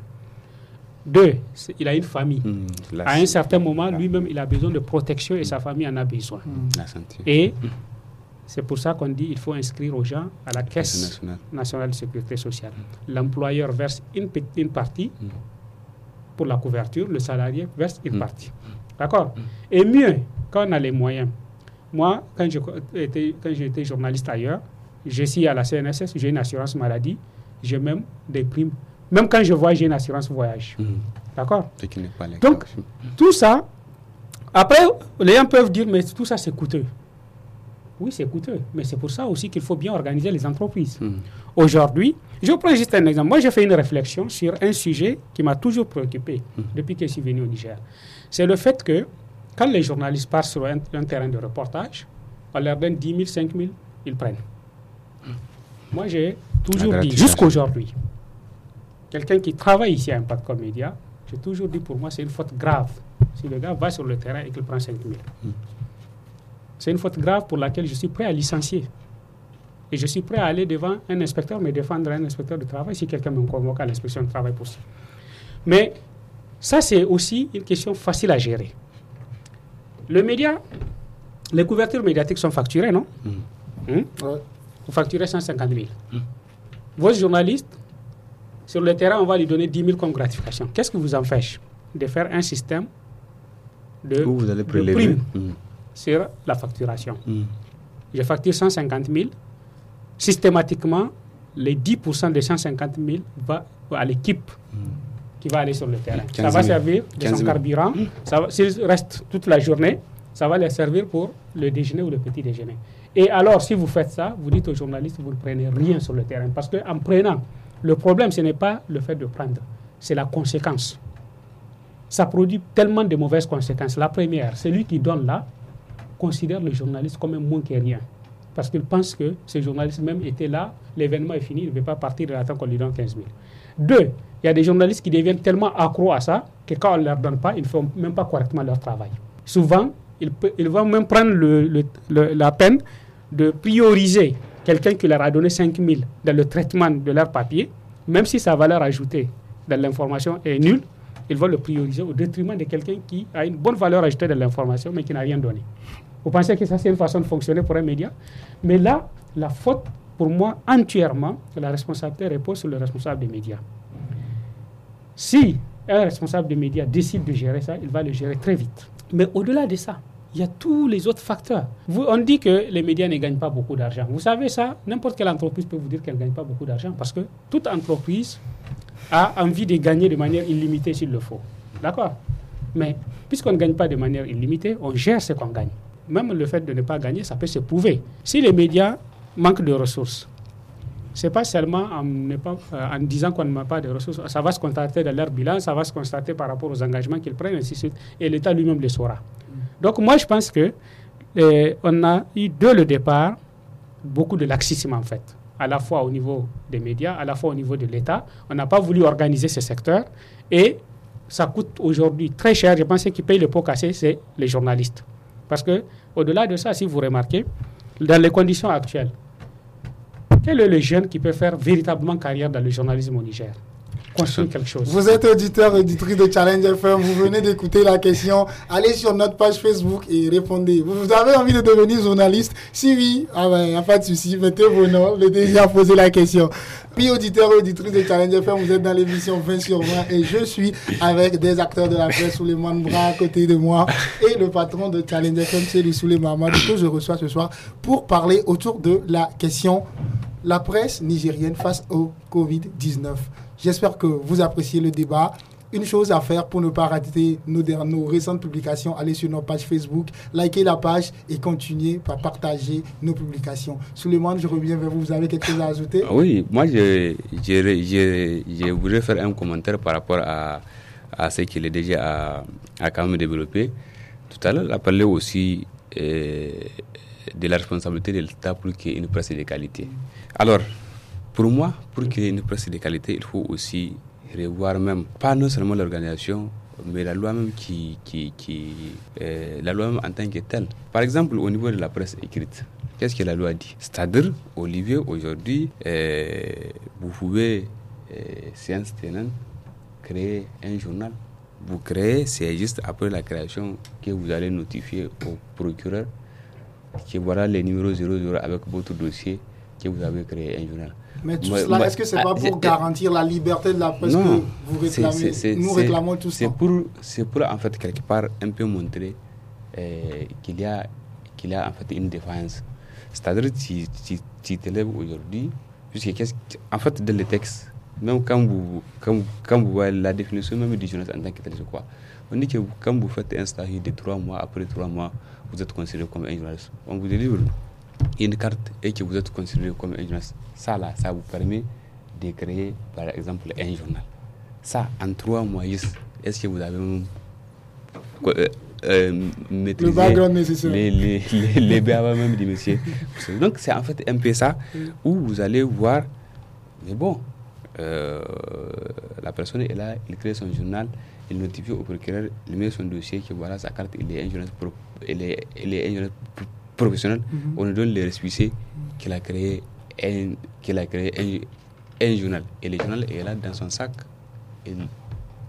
Deux, il a une famille. Mm, à un certain moment, lui-même, il a besoin de protection et sa famille en a besoin. Mm. Et c'est pour ça qu'on dit qu'il faut inscrire aux gens à la Caisse nationale, de sécurité sociale. L'employeur verse une, une partie pour la couverture, le salarié verse une partie. D'accord? Et mieux, quand on a les moyens, moi, quand j'étais journaliste ailleurs, je suis à la CNSS, j'ai une assurance maladie, j'ai même des primes. Même quand je vois, j'ai une assurance voyage. Mhm. D'accord Donc, tout ça, après, les gens peuvent dire, mais tout ça, c'est coûteux. Oui, c'est coûteux, mais c'est pour ça aussi qu'il faut bien organiser les entreprises. Mhm. Aujourd'hui, je prends juste un exemple. Moi, j'ai fait une réflexion sur un sujet qui m'a toujours préoccupé depuis que je suis venu au Niger. C'est le fait que quand les journalistes partent sur un, terrain de reportage, on leur donne 10 000, 5 000, ils prennent. Moi, j'ai toujours dit, jusqu'aujourd'hui, quelqu'un qui travaille ici à Impact Comédia, j'ai toujours dit pour moi, c'est une faute grave. Si le gars va sur le terrain et qu'il prend 5 000. C'est une faute grave pour laquelle je suis prêt à licencier. Et je suis prêt à aller devant un inspecteur, mais défendre un inspecteur de travail si quelqu'un me convoque à l'inspection de travail pour ça. Mais ça, c'est aussi une question facile à gérer. Le média, les couvertures médiatiques sont facturées, non? Mm. hmm? Vous facturez 150 000. Mm. Vos journalistes, sur le terrain, on va lui donner 10 000 comme gratification. Qu'est-ce qui vous empêche de faire un système de, vous allez prime mm. sur la facturation? Je facture 150 000. Systématiquement, les 10% des 150 000 va à l'équipe qui va aller sur le terrain. Ça va servir de son carburant. S'il reste toute la journée, ça va les servir pour le déjeuner ou le petit déjeuner. Et alors, si vous faites ça, vous dites aux journalistes, vous ne prenez rien sur le terrain. Parce qu'en prenant, le problème, ce n'est pas le fait de prendre, c'est la conséquence. Ça produit tellement de mauvaises conséquences. La première, celui qui donne là considère le journaliste comme un moins que rien. Parce qu'il pense que ce journaliste même était là, l'événement est fini, il ne veut pas partir, il attend qu'on lui donne 15 000. Deux, il y a des journalistes qui deviennent tellement accros à ça que quand on ne leur donne pas, ils ne font même pas correctement leur travail. Souvent, ils, vont même prendre la peine de prioriser quelqu'un qui leur a donné 5 000 dans le traitement de leur papier, même si sa valeur ajoutée dans l'information est nulle, ils vont le prioriser au détriment de quelqu'un qui a une bonne valeur ajoutée dans l'information, mais qui n'a rien donné. Vous pensez que ça, c'est une façon de fonctionner pour un média? Mais là, la faute pour moi, entièrement, la responsabilité repose sur le responsable des médias. Si un responsable des médias décide de gérer ça, il va le gérer très vite. Mais au-delà de ça, il y a tous les autres facteurs. On dit que les médias ne gagnent pas beaucoup d'argent. Vous savez ça, n'importe quelle entreprise peut vous dire qu'elle ne gagne pas beaucoup d'argent parce que toute entreprise a envie de gagner de manière illimitée s'il le faut. D'accord? Mais puisqu'on ne gagne pas de manière illimitée, on gère ce qu'on gagne. Même le fait de ne pas gagner, ça peut se prouver. Si les médias manquent de ressources, ce n'est pas seulement en, euh, disant qu'on n'a pas de ressources, ça va se constater dans leur bilan, ça va se constater par rapport aux engagements qu'ils prennent, ainsi de suite, et l'État lui-même le saura. Donc moi, je pense que euh, on a eu dès le départ beaucoup de laxisme en fait, à la fois au niveau des médias, à la fois au niveau de l'État. On n'a pas voulu organiser ce secteur et ça coûte aujourd'hui très cher. Je pense qui paye le pot cassé, c'est les journalistes. Parce que au-delà de ça, si vous remarquez, dans les conditions actuelles, quel est le jeune qui peut faire véritablement carrière dans le journalisme au Niger? Quelque chose. Vous êtes auditeur, auditrice de Challenge FM, vous venez d'écouter la question. Allez sur notre page Facebook et répondez. Vous avez envie de devenir journaliste? Si oui, ah ben, n'y a pas de souci, mettez vos noms, le déjà posé la question. Puis auditeur et auditrice de Challenge FM, vous êtes dans l'émission 20 sur 20 et je suis avec des acteurs de la presse, Souleymane Bras à côté de moi et le patron de Challenge FM, c'est lui Souleymane que je reçois ce soir pour parler autour de la question la presse nigérienne face au Covid-19. J'espère que vous appréciez le débat. Une chose à faire pour ne pas rater nos, nos récentes publications, allez sur notre page Facebook, likez la page et continuez par partager nos publications. Souleymane, je reviens vers vous. Vous avez quelque chose à ajouter? Ah Oui, moi, je, je, voudrais faire un commentaire par rapport à, à ce qu'il est déjà à, quand même développé. Tout à l'heure, il a parlé aussi euh, de la responsabilité de l'État pour qu'il y ait une presse de qualité. Alors, pour moi, pour qu'il y ait une presse de qualité, il faut aussi revoir même, pas non seulement l'organisation, mais la loi même qui, qui, qui euh, la loi même en tant que telle. Par exemple, au niveau de la presse écrite, qu'est-ce que la loi dit? C'est-à-dire, Olivier, aujourd'hui, euh, vous pouvez, euh, séance tenante, créer un journal. Vous créez, c'est juste après la création que vous allez notifier au procureur que voilà les numéros 00 avec votre dossier que vous avez créé un journal. Mais tout cela, est-ce que c'est pas pour garantir la liberté de la presse que vous réclamez Nous réclamons tout ça. C'est pour, en fait, quelque part, un peu montrer euh, qu'il y, a, qu'il y a en fait une défense. C'est-à-dire, tu, tu, tu t'élèves aujourd'hui, puisque en fait, dans les textes, même quand vous, quand, quand vous voyez la définition même du journaliste en tant que tel, c'est quoi? On dit que quand vous faites un stage de trois mois, après trois mois, vous êtes considéré comme un journaliste. On vous délivre une carte et que vous êtes considéré comme un journaliste, ça là, ça vous permet de créer par exemple un journal. Ça, en trois mois, est-ce que vous avez euh, euh, maîtrisé les, les, les, les même du métier Donc c'est en fait un peu ça où vous allez voir, mais bon, euh, la personne est là, il crée son journal, il notifie au procureur, il met son dossier, que voilà sa carte, il est un journaliste, il est, il est un journaliste professionnel, mhm. on nous donne les récépissés qu'il a créé un, qu'il a créé un, journal. Et le journal est là dans son sac.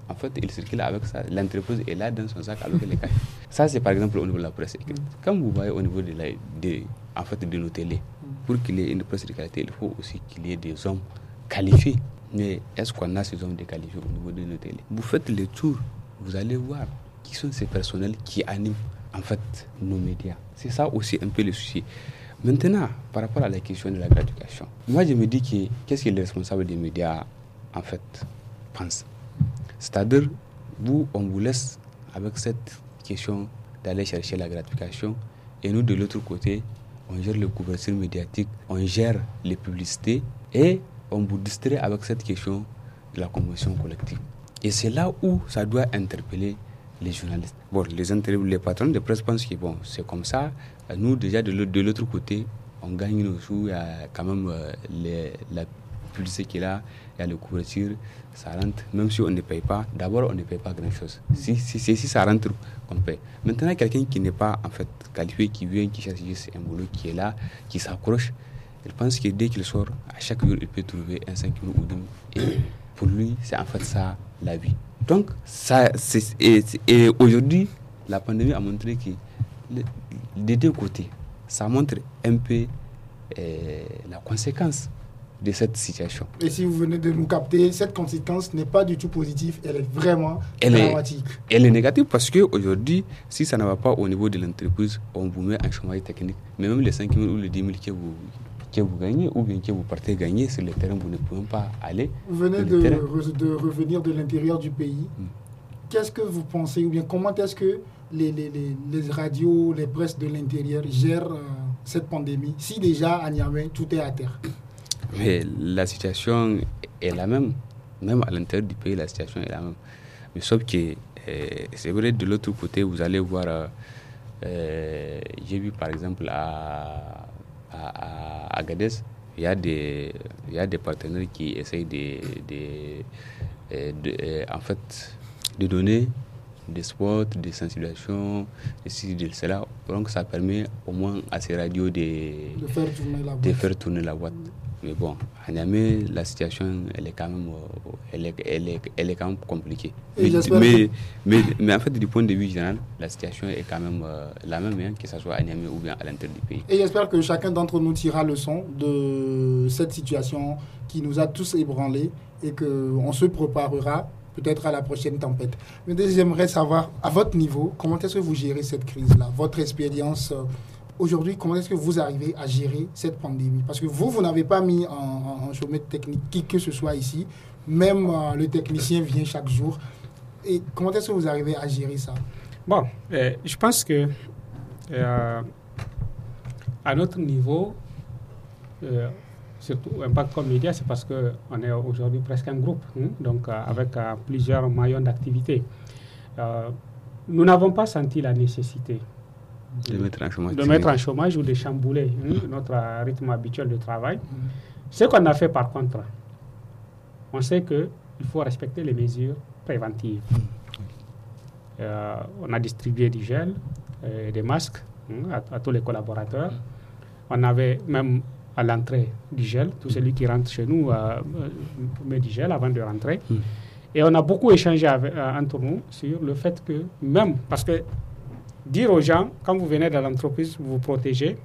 en fait, il circule avec ça. L'entreprise est là dans son sac avec les. Ça, c'est par exemple au niveau de la presse écrite. Quand vous voyez au niveau de, la, de, en fait, de nos télés, pour qu'il y ait une presse de qualité, il faut aussi qu'il y ait des hommes qualifiés. Mais est-ce qu'on a ces hommes qualifiés au niveau de nos télés? Vous faites le tour, vous allez voir qui sont ces personnels qui animent en fait nos médias. C'est ça aussi un peu le souci. Maintenant, par rapport à la question de la gratification, moi je me dis que qu'est-ce que les responsables des médias en fait pensent C'est-à-dire, vous, on vous laisse avec cette question d'aller chercher la gratification et nous de l'autre côté, on gère les couvertures médiatiques, on gère les publicités et on vous distrait avec cette question de la convention collective. Et c'est là où ça doit interpeller les journalistes. Bon, les, les patrons de presse pensent que bon, c'est comme ça. Nous, déjà, de l'autre côté, on gagne nos sous. Il y a quand même euh, les, la publicité qui est là, il y a les couvertures, ça rentre. Même si on ne paye pas, d'abord, on ne paye pas grand-chose. Si, si, si, ça rentre, on paye. Maintenant, quelqu'un qui n'est pas en fait qualifié, qui vient, qui cherche un boulot, qui est là, qui s'accroche, il pense que dès qu'il sort, à chaque jour, il peut trouver un 5 euros ou 2 Et pour lui, c'est en fait ça la vie. Donc, ça, et, et aujourd'hui, la pandémie a montré que des deux côtés, ça montre un peu la conséquence de cette situation. Et si vous venez de nous capter, cette conséquence n'est pas du tout positive, elle est vraiment dramatique. elle est négative parce qu'aujourd'hui, si ça ne va pas au niveau de l'entreprise, on vous met un chômage technique. Mais même les 5 000 ou les 10 000 que vous, que vous gagnez ou bien que vous partez gagner sur le terrain, vous ne pouvez pas aller. Vous venez de, de, revenir de l'intérieur du pays. Hmm. Qu'est-ce que vous pensez ou bien comment est-ce que les, les, les, radios, les presses de l'intérieur gèrent euh, cette pandémie? Si déjà à Niamey tout est à terre mais la situation est la même. Même à l'intérieur du pays, la situation est la même. Mais sauf que euh, c'est vrai, de l'autre côté, vous allez voir, euh, euh, j'ai vu par exemple à, à, à il y, a des, il y a des partenaires qui essayent de, de, en fait, de donner des spots, des sensibilisations, de de cela. Donc ça permet au moins à ces radios de, de faire tourner la boîte. Faire tourner la boîte. Mais bon, à Niamey, la situation, elle est quand même, euh, elle est, elle est, elle est quand même compliquée. Mais, mais, mais, en fait, du point de vue général, la situation est quand même euh, la même, hein, que ce soit à Niamey ou bien à l'intérieur du pays. Et j'espère que chacun d'entre nous tirera leçon de cette situation qui nous a tous ébranlés et qu'on se préparera peut-être à la prochaine tempête. Mais j'aimerais savoir, à votre niveau, comment est-ce que vous gérez cette crise-là Votre expérience euh, Aujourd'hui, comment est-ce que vous arrivez à gérer cette pandémie? Parce que vous, vous n'avez pas mis en, en, chômage technique qui que ce soit ici. Même euh, le technicien vient chaque jour. Et comment est-ce que vous arrivez à gérer ça? Bon, euh, je pense que euh, à notre niveau, surtout Impact comme média, c'est parce qu'on est aujourd'hui presque un groupe, hein, donc avec plusieurs maillons d'activité. nous n'avons pas senti la nécessité de mettre en chômage, de mettre en chômage ou de chambouler hein, notre rythme habituel de travail. Ce qu'on a fait par contre, on sait qu'il faut respecter les mesures préventives. Euh, on a distribué du gel, et des masques hein, à, tous les collaborateurs. On avait même à l'entrée du gel, tout celui qui rentre chez nous euh, met du gel avant de rentrer. Et on a beaucoup échangé avec, euh, entre nous sur le fait que même, parce que dire aux gens, quand vous venez dans l'entreprise, vous vous protégez,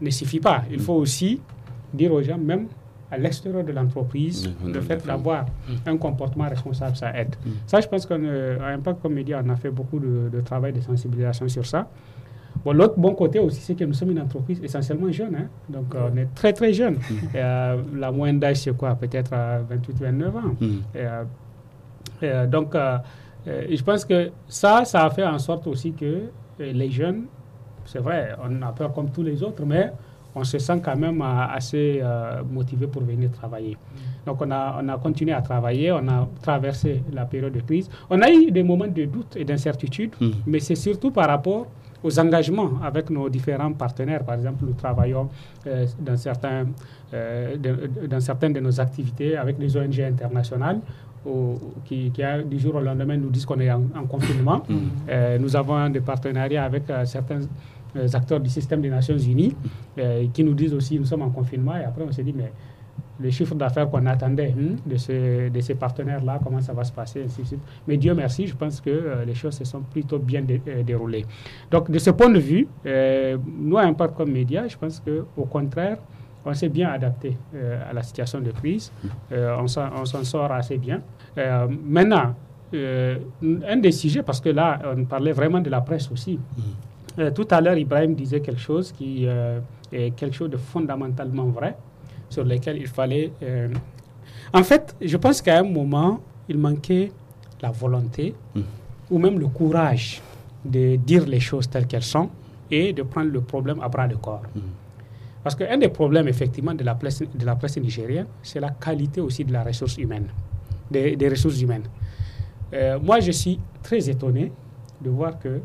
ne suffit pas. Il faut aussi dire aux gens, même à l'extérieur de l'entreprise, le fait d'avoir un comportement responsable, ça aide. Mm. Ça, je pense qu'à Impact comme média, on a fait beaucoup de, travail de sensibilisation sur ça. Bon, l'autre bon côté aussi, c'est que nous sommes une entreprise essentiellement jeune. Hein. Donc, on est très, très jeune. Mm. Euh, la moyenne d'âge, c'est quoi? Peut-être 28-29 ans. Mm. Euh, euh, donc, je pense que ça, ça a fait en sorte aussi que les jeunes, c'est vrai, on a peur comme tous les autres, mais on se sent quand même euh, assez euh, motivé pour venir travailler. Mm. Donc on a, on a continué à travailler, on a traversé la période de crise. On a eu des moments de doute et d'incertitude, mm. mais c'est surtout par rapport aux engagements avec nos différents partenaires. Par exemple, nous travaillons euh, dans, certains, de, dans certaines de nos activités avec les ONG internationales qui, a, du jour au lendemain nous disent qu'on est en, confinement. Mm. Euh, nous avons des partenariats avec euh, certains euh, acteurs du système des Nations Unies qui nous disent aussi nous sommes en confinement et après on s'est dit mais le chiffre d'affaires qu'on attendait de, ce, de ces partenaires-là, comment ça va se passer, ainsi de suite. Mais Dieu merci, je pense que les choses se sont plutôt bien déroulées. Donc, de ce point de vue, nous, à Impact comme média, je pense qu'au contraire, on s'est bien adapté euh, à la situation de crise. Euh, on s'en sort assez bien. Euh, maintenant, un des sujets, parce que là, on parlait vraiment de la presse aussi. tout à l'heure, Ibrahim disait quelque chose qui est quelque chose de fondamentalement vrai, sur lequel il fallait... en fait, je pense qu'à un moment, il manquait la volonté ou même le courage de dire les choses telles qu'elles sont et de prendre le problème à bras de corps. Parce qu'un des problèmes, effectivement, de la presse, de la presse nigérienne, c'est la qualité aussi de la ressource humaine, des, ressources humaines. Euh, moi, je suis très étonné de voir que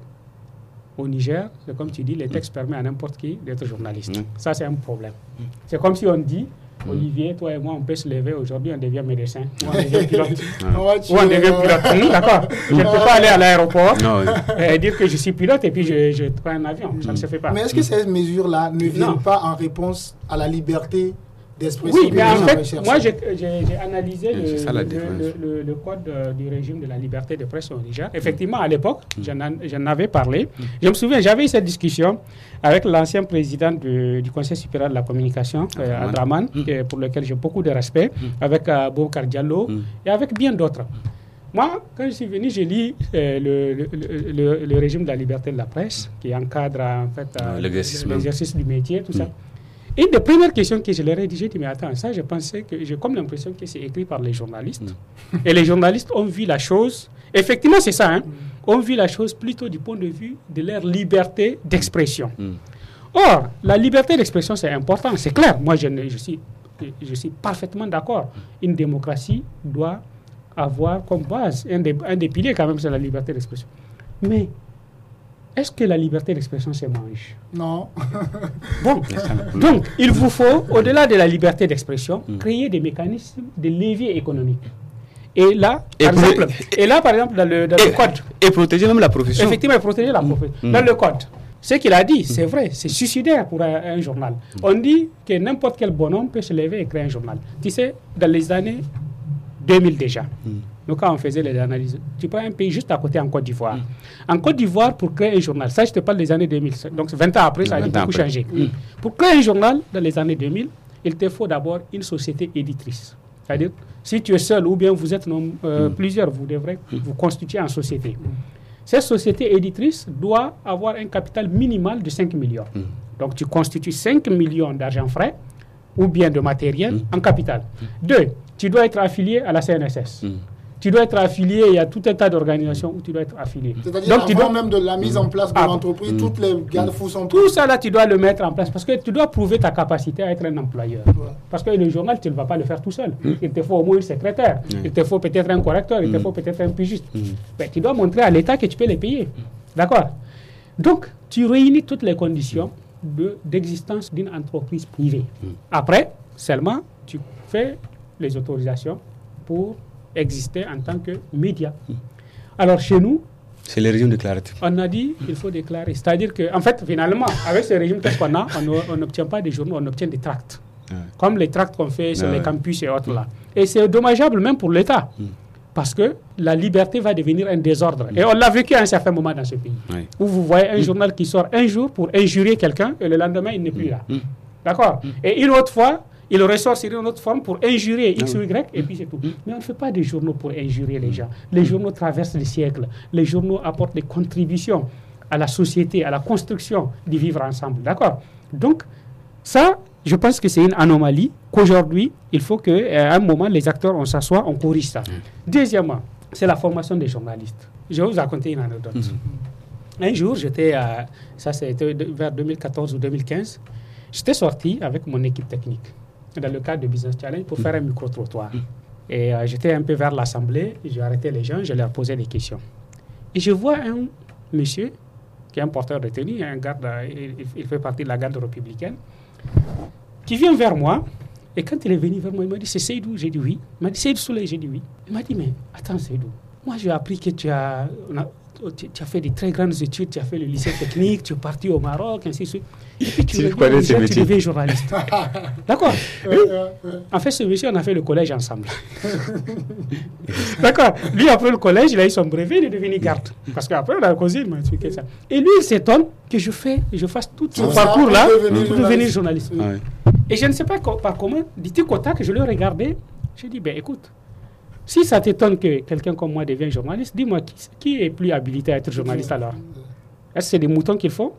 au Niger, comme tu dis, les textes permettent à n'importe qui d'être journaliste. Mm. Ça, c'est un problème. C'est comme si on dit. Olivier, toi et moi, on peut se lever aujourd'hui, on devient médecin, ou on devient pilote. ou on devient pilote. D'accord. Je ne peux pas aller à l'aéroport et dire que je suis pilote et puis je, je prends un avion. Ça ne se fait pas. Mais est-ce que ces mesures-là ne viennent pas en réponse à la liberté Oui, mais en fait, moi j'ai analysé le, le, code euh, du régime de la liberté de presse au Niger. Effectivement, à l'époque, mm. j'en avais parlé. Mm. Je me souviens, j'avais eu cette discussion avec l'ancien président du, Conseil supérieur de la communication, euh, Adraman, mm. pour lequel j'ai beaucoup de respect, avec euh, Bokar Diallo et avec bien d'autres. Moi, quand je suis venu, j'ai lu euh, le, le, régime de la liberté de la presse qui encadre en fait l'exercice du métier, tout ça. Une des premières questions que je leur ai dit, j'ai dit, mais attends, ça, je pensais que j'ai comme l'impression que c'est écrit par les journalistes. Mm. Et les journalistes ont vu la chose, effectivement, c'est ça, hein, mm. ont vu la chose plutôt du point de vue de leur liberté d'expression. Mm. Or, la liberté d'expression, c'est important, c'est clair. Moi, je, je, suis, je suis parfaitement d'accord. Une démocratie doit avoir comme base, un des, un des piliers quand même, c'est la liberté d'expression. Mais est-ce que la liberté d'expression se mange Non. bon, donc il vous faut, au-delà de la liberté d'expression, hmm. créer des mécanismes de levier économique. Et là, par exemple, et là, par exemple, dans le, code. Et protéger même la profession. Effectivement, protéger la hmm. profession. Hmm. Dans le code, ce qu'il a dit, c'est vrai, c'est suicidaire pour un, journal. On dit que n'importe quel bonhomme peut se lever et créer un journal. Tu sais, dans les années 2000 déjà. Nous, quand on faisait les analyses, tu prends un pays juste à côté en Côte d'Ivoire. Mm. En Côte d'Ivoire, pour créer un journal, ça je te parle des années 2000, donc 20 ans après, ça a beaucoup changé. Mm. Pour créer un journal dans les années 2000, il te faut d'abord une société éditrice. C'est-à-dire, si tu es seul ou bien vous êtes euh, mm. plusieurs, vous devrez vous constituer en société. Cette société éditrice doit avoir un capital minimal de 5 millions. Donc tu constitues 5 millions d'argent frais ou bien de matériel en capital. Deux, tu dois être affilié à la CNSS tu dois être affilié, il y a tout un tas d'organisations où tu dois être affilié. C'est-à-dire avant tu dois... même de la mise en place de ah. l'entreprise, toutes les garde-fous sont Tout ça là, tu dois le mettre en place parce que tu dois prouver ta capacité à être un employeur. Parce que le journal, tu ne vas pas le faire tout seul. Mm. Il te faut au moins un secrétaire, il te faut peut-être un correcteur, il te mm. faut peut-être un pigiste. Mm. Mais tu dois montrer à l'État que tu peux les payer. D'accord? Donc, tu réunis toutes les conditions d'existence d'une entreprise privée. Après, seulement, tu fais les autorisations pour exister en tant que média. Alors chez nous, c'est le régime déclaratif. On a dit qu'il faut déclarer. C'est-à-dire que, en fait, finalement, avec ce régime, qu'est-ce qu'on a On n'obtient pas des journaux, on obtient des tracts. Comme les tracts qu'on fait sur les campus et autres là. Et c'est dommageable même pour l'État. Hmm. Parce que la liberté va devenir un désordre. Et on l'a vécu à un certain moment dans ce pays. Où vous voyez un hmm. journal qui sort un jour pour injurier quelqu'un et le lendemain, il n'est plus là. D'accord? Et une autre fois, il ressort sur une autre forme pour injurier X ou Y, et puis c'est tout. Mais on ne fait pas des journaux pour injurier les gens. Les journaux traversent les siècles. Les journaux apportent des contributions à la société, à la construction du vivre ensemble. D'accord? Donc, ça, je pense que c'est une anomalie qu'aujourd'hui, il faut qu'à euh, un moment, les acteurs, on s'assoit, on corrige ça. Deuxièmement, c'est la formation des journalistes. Je vais vous raconter une anecdote. Mhm. Un jour, j'étais, ça c'était vers 2014 ou 2015, j'étais sorti avec mon équipe technique dans le cadre de Business Challenge pour faire un micro-trottoir. Et euh, j'étais un peu vers l'Assemblée, j'ai arrêté les gens, je leur posais des questions. Et je vois un monsieur qui est un porteur de tenue, un garde, il, fait partie de la garde républicaine, qui vient vers moi. Et quand il est venu vers moi, il m'a dit C'est Seydou J'ai dit oui. Il m'a dit Seydou Soleil J'ai dit oui. Il m'a dit Mais attends, Seydou, moi j'ai appris que tu as, tu, as fait des très grandes études, tu as fait le lycée technique, tu es parti au Maroc, ainsi de suite. Et puis tu, tu deviens journaliste. D'accord En fait, ce monsieur, on a fait le collège ensemble. D'accord Lui, après le collège, il a eu son brevet, il est devenu garde. Parce qu'après, on a causé, il m'a expliqué ça. Et lui, il s'étonne que je, fais, je fasse tout ce parcours-là pour devenir journaliste. Et je ne sais pas par comment, dit que je le regardais, j'ai dit, ben écoute, si ça t'étonne que quelqu'un comme moi devienne journaliste, dis-moi, qui, est plus habilité à être journaliste alors? Est-ce que c'est des moutons qu'il faut?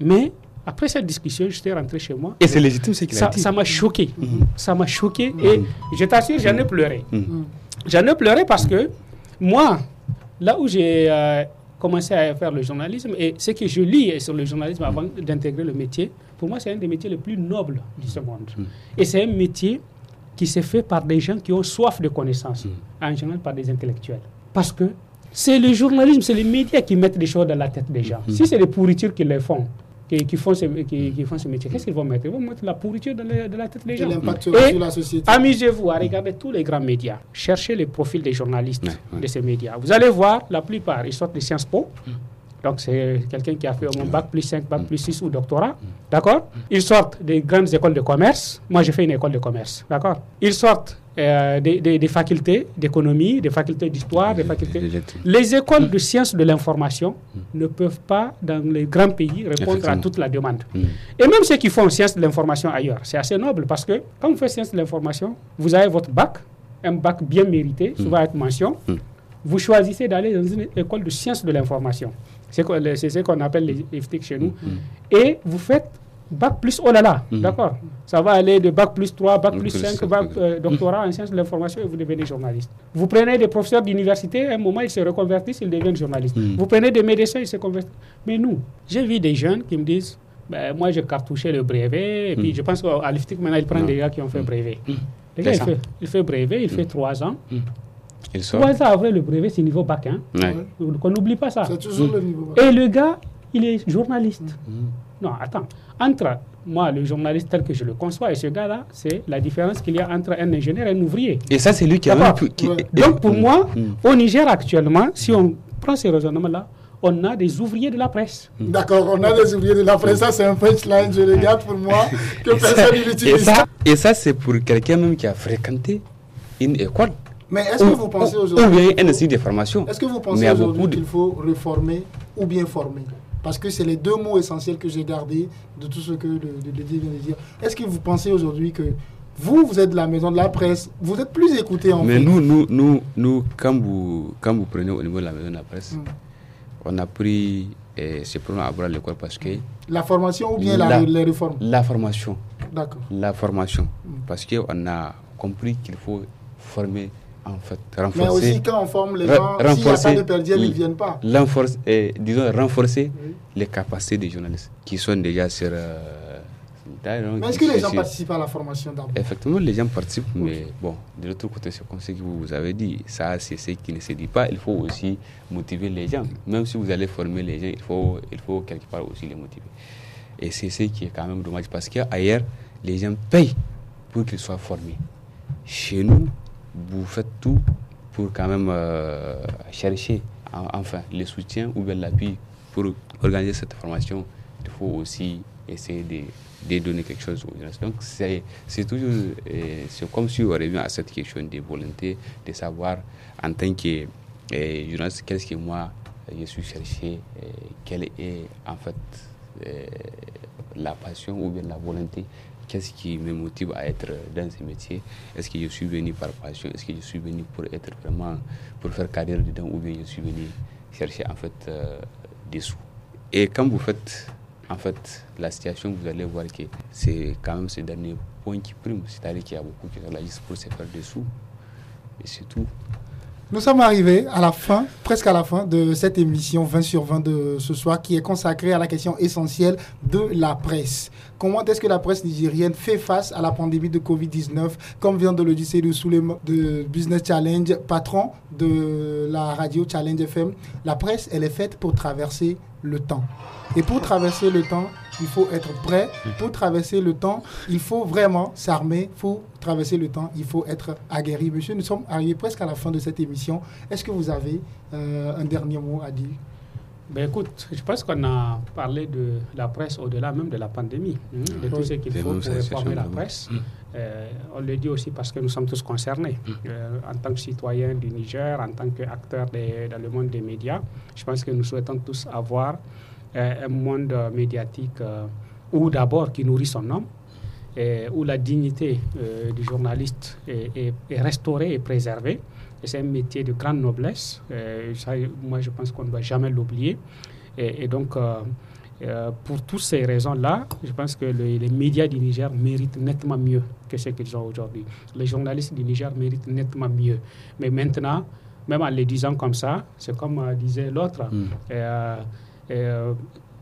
Mais après cette discussion, j'étais rentré chez moi. Et c'est légitime ce qu'il a dit. Ça m'a choqué. Mhm. Ça m'a choqué. Et mhm. je t'assure, j'en ai pleuré. Mhm. J'en ai pleuré parce que moi, là où j'ai euh, commencé à faire le journalisme, et ce que je lis sur le journalisme avant d'intégrer le métier, pour moi, c'est un des métiers les plus nobles de ce monde. Et c'est un métier qui s'est fait par des gens qui ont soif de connaissances, mm. en général par des intellectuels. Parce que c'est le journalisme, c'est les médias qui mettent des choses dans la tête des gens. Mm. Si c'est les pourritures qui les font, qui, font, ce, qui, font ce métier, qu'est-ce qu'ils vont mettre? Ils vont mettre la pourriture dans, la tête des gens. l'impact sur la société? Amusez-vous à regarder tous les grands médias. Cherchez les profils des journalistes de ces médias. Vous allez voir, la plupart, ils sortent de Sciences Po. Mm. Donc, c'est quelqu'un qui a fait au moins bac plus 5, bac plus 6 ou doctorat. D'accord? Ils sortent des grandes écoles de commerce. Moi, j'ai fait une école de commerce. D'accord? Ils sortent euh, des, des, facultés d'économie, des facultés d'histoire, des facultés. Les écoles de sciences de l'information ne peuvent pas, dans les grands pays, répondre à toute la demande. Mm. Et même ceux qui font sciences de l'information ailleurs, c'est assez noble parce que quand vous faites sciences de l'information, vous avez votre bac, un bac bien mérité, souvent avec mention. Mm. Vous choisissez d'aller dans une école de sciences de l'information. C'est ce qu'on appelle les FTIC chez nous. Mm. Et vous faites bac plus, oh là là, mhm. d'accord. Ça va aller de bac plus 3, bac plus 5, bac euh, doctorat en sciences de l'information et vous devenez journaliste. Vous prenez des professeurs d'université, à un moment ils se reconvertissent, ils deviennent journalistes. Mhm. Vous prenez des médecins, ils se convertissent. Mais nous, j'ai vu des jeunes qui me disent, ben, moi j'ai cartouché le brevet, et puis mhm. je pense qu'à l'IFTIC maintenant ils prennent des gars qui ont fait brevet. Les gars, il fait, il fait brevet, il fait 3 ans. Il sort. 3 ans après le brevet, c'est niveau bac. Hein. Qu'on n'oublie pas ça. C'est toujours le niveau bac. Et le gars, il est journaliste. Non, attends. Entre moi, le journaliste tel que je le conçois, et ce gars-là, c'est la différence qu'il y a entre un ingénieur et un ouvrier. Et ça, c'est lui qui a... Qui... Donc, pour moi, mm. au Niger actuellement, si on prend ces raisonnements-là, on a des ouvriers de la presse. Mm. D'accord, on a des ouvriers de la presse. Ça, c'est un punchline, je le garde pour moi, que personne n'utilise. Et ça, et ça c'est pour quelqu'un même qui a fréquenté une école. Mais est-ce que vous pensez aujourd'hui... Ou bien un institut de formation. Est-ce que vous pensez aujourd'hui qu'il faut réformer ou bien former? Parce que c'est les deux mots essentiels que j'ai gardés de tout ce que le, le, vient de dire. Est-ce que vous pensez aujourd'hui que vous, vous êtes de la maison de la presse, vous êtes plus écouté en Mais nous, nous, nous, nous quand, vous, quand vous prenez au niveau de la maison de la presse, hmm. on a pris eh, ces problèmes à bras l'école parce que... La formation ou bien la, les réformes? La formation. D'accord. La formation. Hmm. Parce qu'on a compris qu'il faut former en fait, renforcer. Mais aussi quand on forme les gens, s'il n'y a pas de perdiens, ils ne viennent pas. et, disons, renforcer les capacités des journalistes qui sont déjà sur. Euh, mais est-ce que les gens participent à la formation d'abord? Effectivement, les gens participent, mais bon, de l'autre côté, c'est comme ce que vous avez dit. Ça, c'est ce qui ne se dit pas. Il faut aussi motiver les gens. Même si vous allez former les gens, il faut, il faut quelque part aussi les motiver. Et c'est ce qui est quand même dommage parce qu'ailleurs, les gens payent pour qu'ils soient formés. Chez nous, vous faites tout pour quand même euh, chercher enfin les soutiens ou bien l'appui pour organiser cette formation. Il faut aussi essayer de, donner quelque chose aux gens. Donc c'est toujours c'est comme si on revient à cette question de volonté, de savoir en tant que journaliste qu'est-ce que moi je suis cherché, quelle est en fait la passion ou bien la volonté qu'est-ce qui me motive à être dans ce métier? Est-ce que je suis venu par passion? Est-ce que je suis venu pour être vraiment, pour faire carrière dedans ou bien je suis venu chercher en fait euh, des sous? Et quand vous faites en fait la situation, vous allez voir que c'est quand même ce dernier point qui prime, c'est-à-dire qu'il y a beaucoup qui réalisent pour se faire des sous. Et c'est tout. Nous sommes arrivés à la fin, presque à la fin de cette émission 20 sur 20 de ce soir qui est consacrée à la question essentielle de la presse. Comment est-ce que la presse nigérienne fait face à la pandémie de Covid-19 Comme vient de le dire Souleyman de Business Challenge, patron de la radio Challenge FM, la presse, elle est faite pour traverser le temps. Et pour traverser le temps, il faut être prêt. Pour traverser le temps, il faut vraiment s'armer. Pour traverser le temps, il faut être aguerri. Monsieur, nous sommes arrivés presque à la fin de cette émission. Est-ce que vous avez euh, un dernier mot à dire? Ben écoute, je pense qu'on a parlé de la presse au-delà même de la pandémie, hein, de tout ce qu'il faut pour réformer la presse. Euh, on le dit aussi parce que nous sommes tous concernés. Euh, en tant que citoyens du Niger, en tant qu'acteurs dans le monde des médias, je pense que nous souhaitons tous avoir euh, un monde médiatique où d'abord qui nourrit son homme, et où la dignité du journaliste est, restaurée et préservée. Et c'est un métier de grande noblesse. moi, je pense qu'on ne doit jamais l'oublier. Et, donc, pour toutes ces raisons-là, je pense que les médias du Niger méritent nettement mieux que ce qu'ils ont aujourd'hui. Les journalistes du Niger méritent nettement mieux. Mais maintenant, même en les disant comme ça, c'est comme disait l'autre. Mm euh,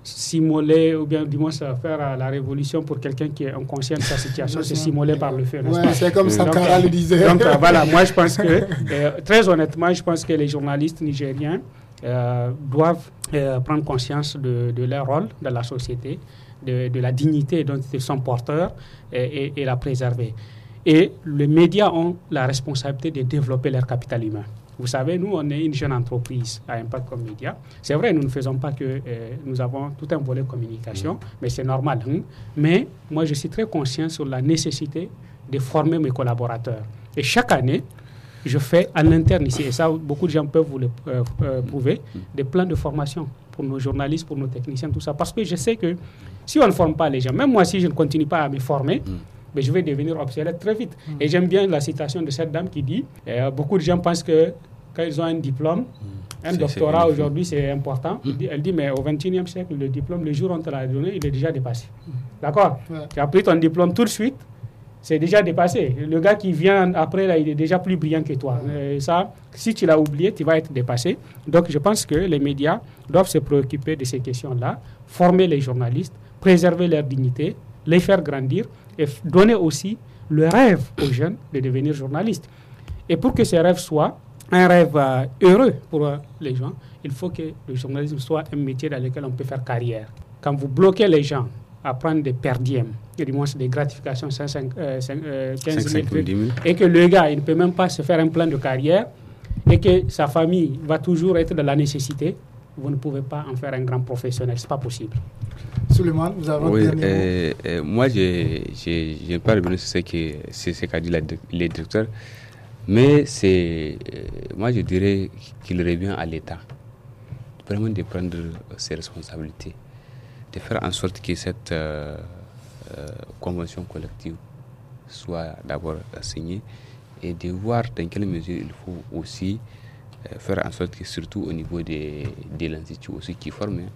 s'immoler ou bien du moins faire la révolution pour quelqu'un qui est inconscient de sa situation, c'est s'immoler par le feu. Ouais, c'est comme Sankara le disait. Donc euh, voilà, moi je pense que, euh, très honnêtement, je pense que les journalistes nigériens euh, doivent prendre conscience de, de, leur rôle dans la société, de, de, la dignité dont ils sont porteurs et, et, et la préserver. Et les médias ont la responsabilité de développer leur capital humain. Vous savez, nous, on est une jeune entreprise à Impact comme Média. C'est vrai, nous ne faisons pas que euh, nous avons tout un volet communication, mm. mais c'est normal. Hein. Mais moi, je suis très conscient sur la nécessité de former mes collaborateurs. Et chaque année, je fais à l'interne ici, et ça, beaucoup de gens peuvent vous le euh, euh, prouver, des plans de formation pour nos journalistes, pour nos techniciens, tout ça. Parce que je sais que si on ne forme pas les gens, même moi, si je ne continue pas à me former, mm. Mais je vais devenir obsolète très vite. Mm. Et j'aime bien la citation de cette dame qui dit euh, beaucoup de gens pensent que quand ils ont un diplôme, mm. un doctorat aujourd'hui, c'est important. Elle dit, mais au XXIe siècle, le diplôme, le jour où on te l'a donné, il est déjà dépassé. D'accord Tu as pris ton diplôme tout de suite, c'est déjà dépassé. Le gars qui vient après, là, il est déjà plus brillant que toi. Et ça, si tu l'as oublié, tu vas être dépassé. Donc, je pense que les médias doivent se préoccuper de ces questions-là, former les journalistes, préserver leur dignité, les faire grandir et donner aussi le rêve aux jeunes de devenir journalistes. Et pour que ce rêve soit un rêve euh, heureux pour euh, les gens, il faut que le journalisme soit un métier dans lequel on peut faire carrière. Quand vous bloquez les gens à prendre des perdièmes, du moins des gratifications 5, 15 000, et que le gars il ne peut même pas se faire un plan de carrière et que sa famille va toujours être de la nécessité, vous ne pouvez pas en faire un grand professionnel, ce n'est pas possible. Suleiman, vous avez oui, euh, euh, Moi, je n'ai pas revenu sur ce qu'a dit le directeur, mais c'est, euh, moi je dirais qu'il revient à l'État vraiment de prendre ses responsabilités de faire en sorte que cette convention collective soit d'abord signée et de voir dans quelle mesure il faut aussi faire en sorte que surtout au niveau des, de l'institut aussi qui forment,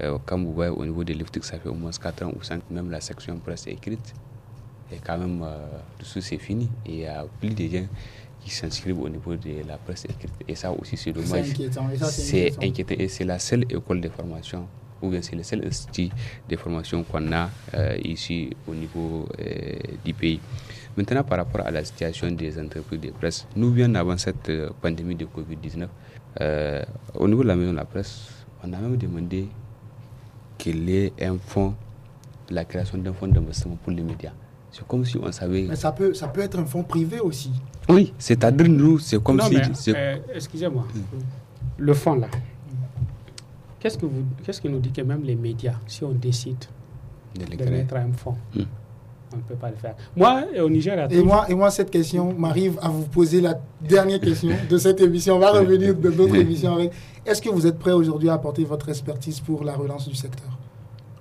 hein, comme vous voyez au niveau des livres, ça fait au moins 4 ans ou 5, même la section presse écrite. Et quand même, tout c'est fini. Et il y a plus de gens qui s'inscrivent au niveau de la presse écrite. Et ça aussi, c'est dommage. C'est inquiétant. Et c'est la seule école de formation ou bien c'est le seul institut de formation qu'on a euh, ici au niveau euh, du pays. Maintenant, par rapport à la situation des entreprises de presse, nous, bien avant cette euh, pandémie de Covid-19, au niveau de la maison de la presse, on a même demandé qu'il y ait un fonds, la création d'un fonds d'investissement pour les médias. C'est comme si on savait. Mais ça peut, ça peut être un fonds privé aussi. Oui, c'est-à-dire nous, c'est comme si. Excusez-moi, le fonds là, Qu'est-ce que vous, qu'est-ce que nous dit que même les médias, si on décide de, mettre un fonds, hmm. On ne peut pas le faire. Moi, au Niger, et moi, et moi, cette question m'arrive à vous poser la dernière question de cette émission. On va revenir de d'autres émissions Est-ce que vous êtes prêt aujourd'hui à apporter votre expertise pour la relance du secteur?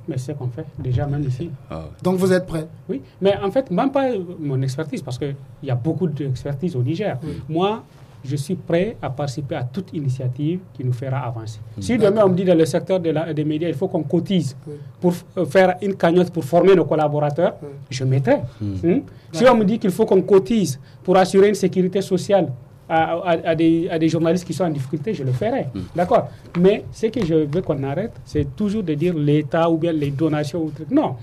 Mais c'est ce qu'on fait déjà même ici. Ah Donc vous êtes prêt? Oui, mais en fait, même pas mon expertise, parce qu'il y a beaucoup d'expertise au Niger. Moi, je suis prêt à participer à toute initiative qui nous fera avancer. Hmm. Si demain on me dit dans le secteur des médias, il faut qu'on cotise pour euh, faire une cagnotte pour former nos collaborateurs, je mettrai. Hmm. Hmm? Si on me dit qu'il faut qu'on cotise pour assurer une sécurité sociale à, des, à, des, journalistes qui sont en difficulté, je le ferai. D'accord Mais ce que je veux qu'on arrête, c'est toujours de dire l'État ou bien les donations ou trucs. Non.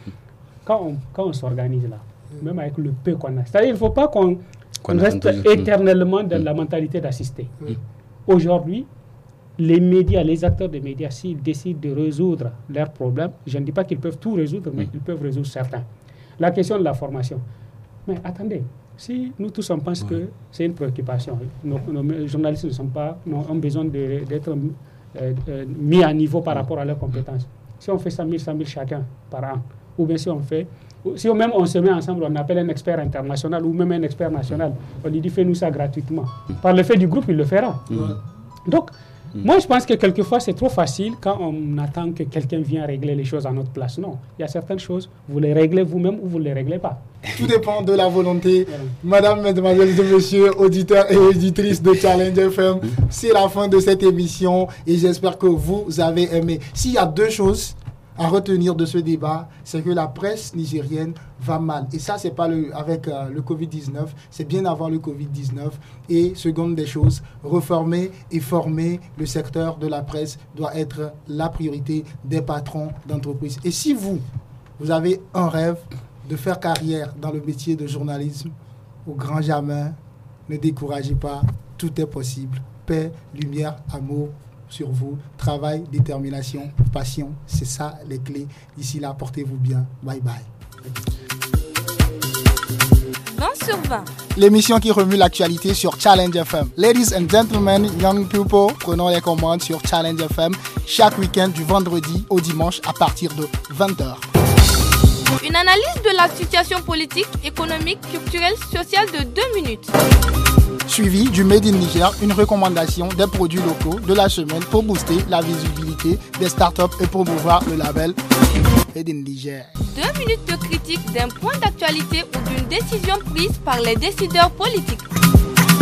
Quand on, quand on s'organise là, même avec le peu qu'on a, c'est-à-dire il ne faut pas qu'on on reste éternellement dans mm. la mentalité d'assister. Aujourd'hui, les médias, les acteurs des médias, s'ils décident de résoudre leurs problèmes, je ne dis pas qu'ils peuvent tout résoudre, mais mm. ils peuvent résoudre certains. La question de la formation. Mais attendez, si nous tous on pense que c'est une préoccupation, nos, journalistes ne sont pas, ont besoin d'être euh, euh, mis à niveau par rapport à leurs compétences. Si on fait 100 000, 100 000 chacun par an, ou bien si on fait si même on se met ensemble, on appelle un expert international ou même un expert national, on lui dit fais-nous ça gratuitement. Par le fait du groupe, il le fera. Donc, moi, je pense que quelquefois, c'est trop facile quand on attend que quelqu'un vienne régler les choses à notre place. Non, il y a certaines choses, vous les réglez vous-même ou vous ne les réglez pas. Tout dépend de la volonté. Madame, mesdemoiselles et messieurs, auditeurs et auditrices de Challenge FM, c'est la fin de cette émission et j'espère que vous avez aimé. S'il y a deux choses à retenir de ce débat, c'est que la presse nigérienne va mal. Et ça, c'est pas le, avec euh, le Covid-19, c'est bien avant le Covid-19. Et seconde des choses, reformer et former le secteur de la presse doit être la priorité des patrons d'entreprise. Et si vous, vous avez un rêve de faire carrière dans le métier de journalisme, au grand jamais, ne découragez pas, tout est possible. Paix, lumière, amour, sur vous. Travail, détermination, passion, c'est ça les clés. D'ici là, portez-vous bien. Bye bye. 20 sur 20. L'émission qui remue l'actualité sur Challenge FM. Ladies and gentlemen, young people, prenons les commandes sur Challenge FM chaque week-end du vendredi au dimanche à partir de 20h. Une analyse de la situation politique, économique, culturelle, sociale de 2 minutes. Suivi du Made in Niger, une recommandation des produits locaux de la semaine pour booster la visibilité des startups et promouvoir le label Made in Niger. Deux minutes de critique d'un point d'actualité ou d'une décision prise par les décideurs politiques.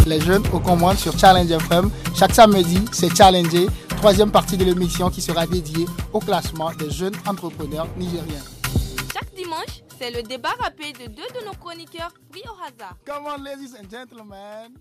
Les jeunes aux commandes sur Challenge FM. Chaque samedi, c'est Challenger, troisième partie de l'émission qui sera dédiée au classement des jeunes entrepreneurs nigériens. Chaque dimanche, c'est le débat rapide de deux de nos chroniqueurs pris au hasard. Come on, ladies and gentlemen.